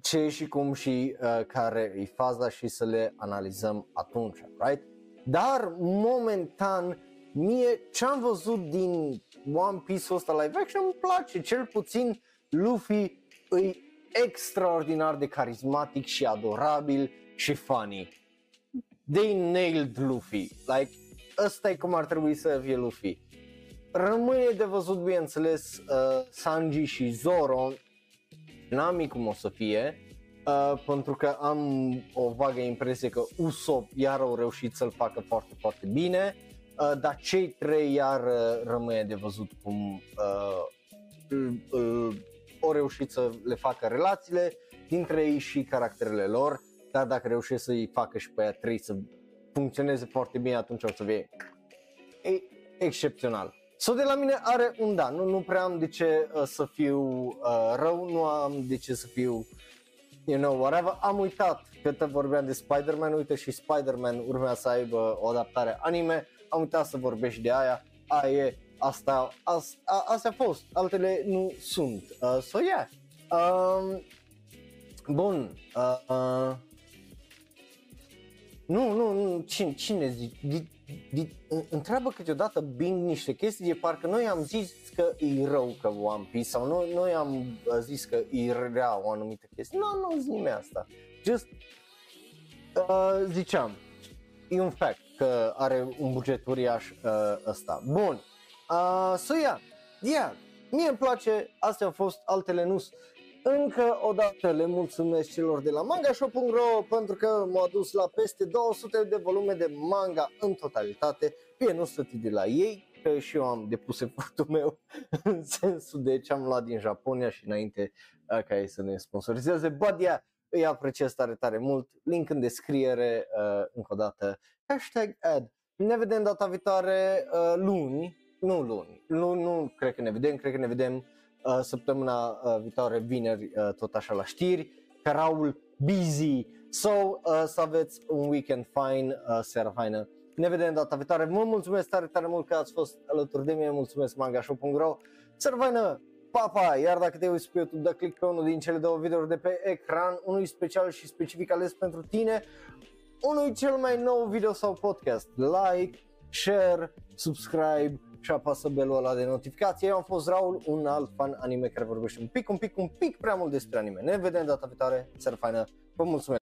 ce și cum și uh, care e faza și să le analizăm atunci, right? Dar momentan mie ce am văzut din One Piece-ul ăsta live action îmi place, cel puțin Luffy îi extraordinar de carismatic și adorabil și funny. They nailed Luffy, like ăsta e cum ar trebui să fie Luffy. Rămâne de văzut, bineînțeles, uh, Sanji și Zoro, n-am cum o să fie, uh, pentru că am o vagă impresie că Usopp iar au reușit să-l facă foarte, foarte bine, uh, dar cei trei iar uh, rămâne de văzut cum uh, îl, îl, au reușit să le facă relațiile dintre ei și caracterele lor, dar dacă reușesc să-i facă și pe aia trei să funcționeze foarte bine, atunci o să fie e, excepțional. So de la mine are un da, nu, nu prea am de ce uh, să fiu uh, rău, nu am de ce să fiu, you know, whatever. Am uitat că te vorbeam de Spider-Man, uite și Spider-Man urmea să aibă o adaptare anime, am uitat să vorbești de aia, aia e, asta, asta, a, astea a fost, altele nu sunt. Uh, so yeah. Um, bun. Uh, uh, nu, nu, nu, cine, cine zice? Di, di, întreabă câteodată Bing niște chestii de parcă noi am zis că e rău că One Piece sau noi, noi am uh, zis că e rea o anumită chestie. Nu, nu zic nimeni asta. Just uh, ziceam, e un fact că are un buget uriaș uh, ăsta. Bun, uh, so yeah, yeah, mie îmi place, astea au fost, altele nu încă o dată le mulțumesc celor de la mangashop.ro pentru că m-au adus la peste 200 de volume de manga în totalitate, bine nu stătii de la ei, că și eu am depus efortul meu în sensul de ce am luat din Japonia și înainte uh, ca ei să ne sponsorizeze, but yeah, îi apreciez tare, tare mult, link în descriere, uh, încă o dată, hashtag ad. Ne vedem data viitoare uh, luni, nu luni, luni nu cred că ne vedem, cred că ne vedem uh, săptămâna uh, viitoare, vineri, uh, tot așa la știri, că Raul busy, so uh, să aveți un weekend fine, uh, seara faină. Ne vedem data viitoare, mă mulțumesc tare, tare mult că ați fost alături de mine, mulțumesc mangashop.ro, seara faină, papa, iar dacă te uiți pe YouTube, dă click pe unul din cele două videouri de pe ecran, unul special și specific ales pentru tine, unul cel mai nou video sau podcast, like, share, subscribe și apasă belul ăla de notificație. Eu am fost Raul, un alt fan anime care vorbește un pic, un pic, un pic prea mult despre anime. Ne vedem data viitoare, seară faină, vă mulțumesc!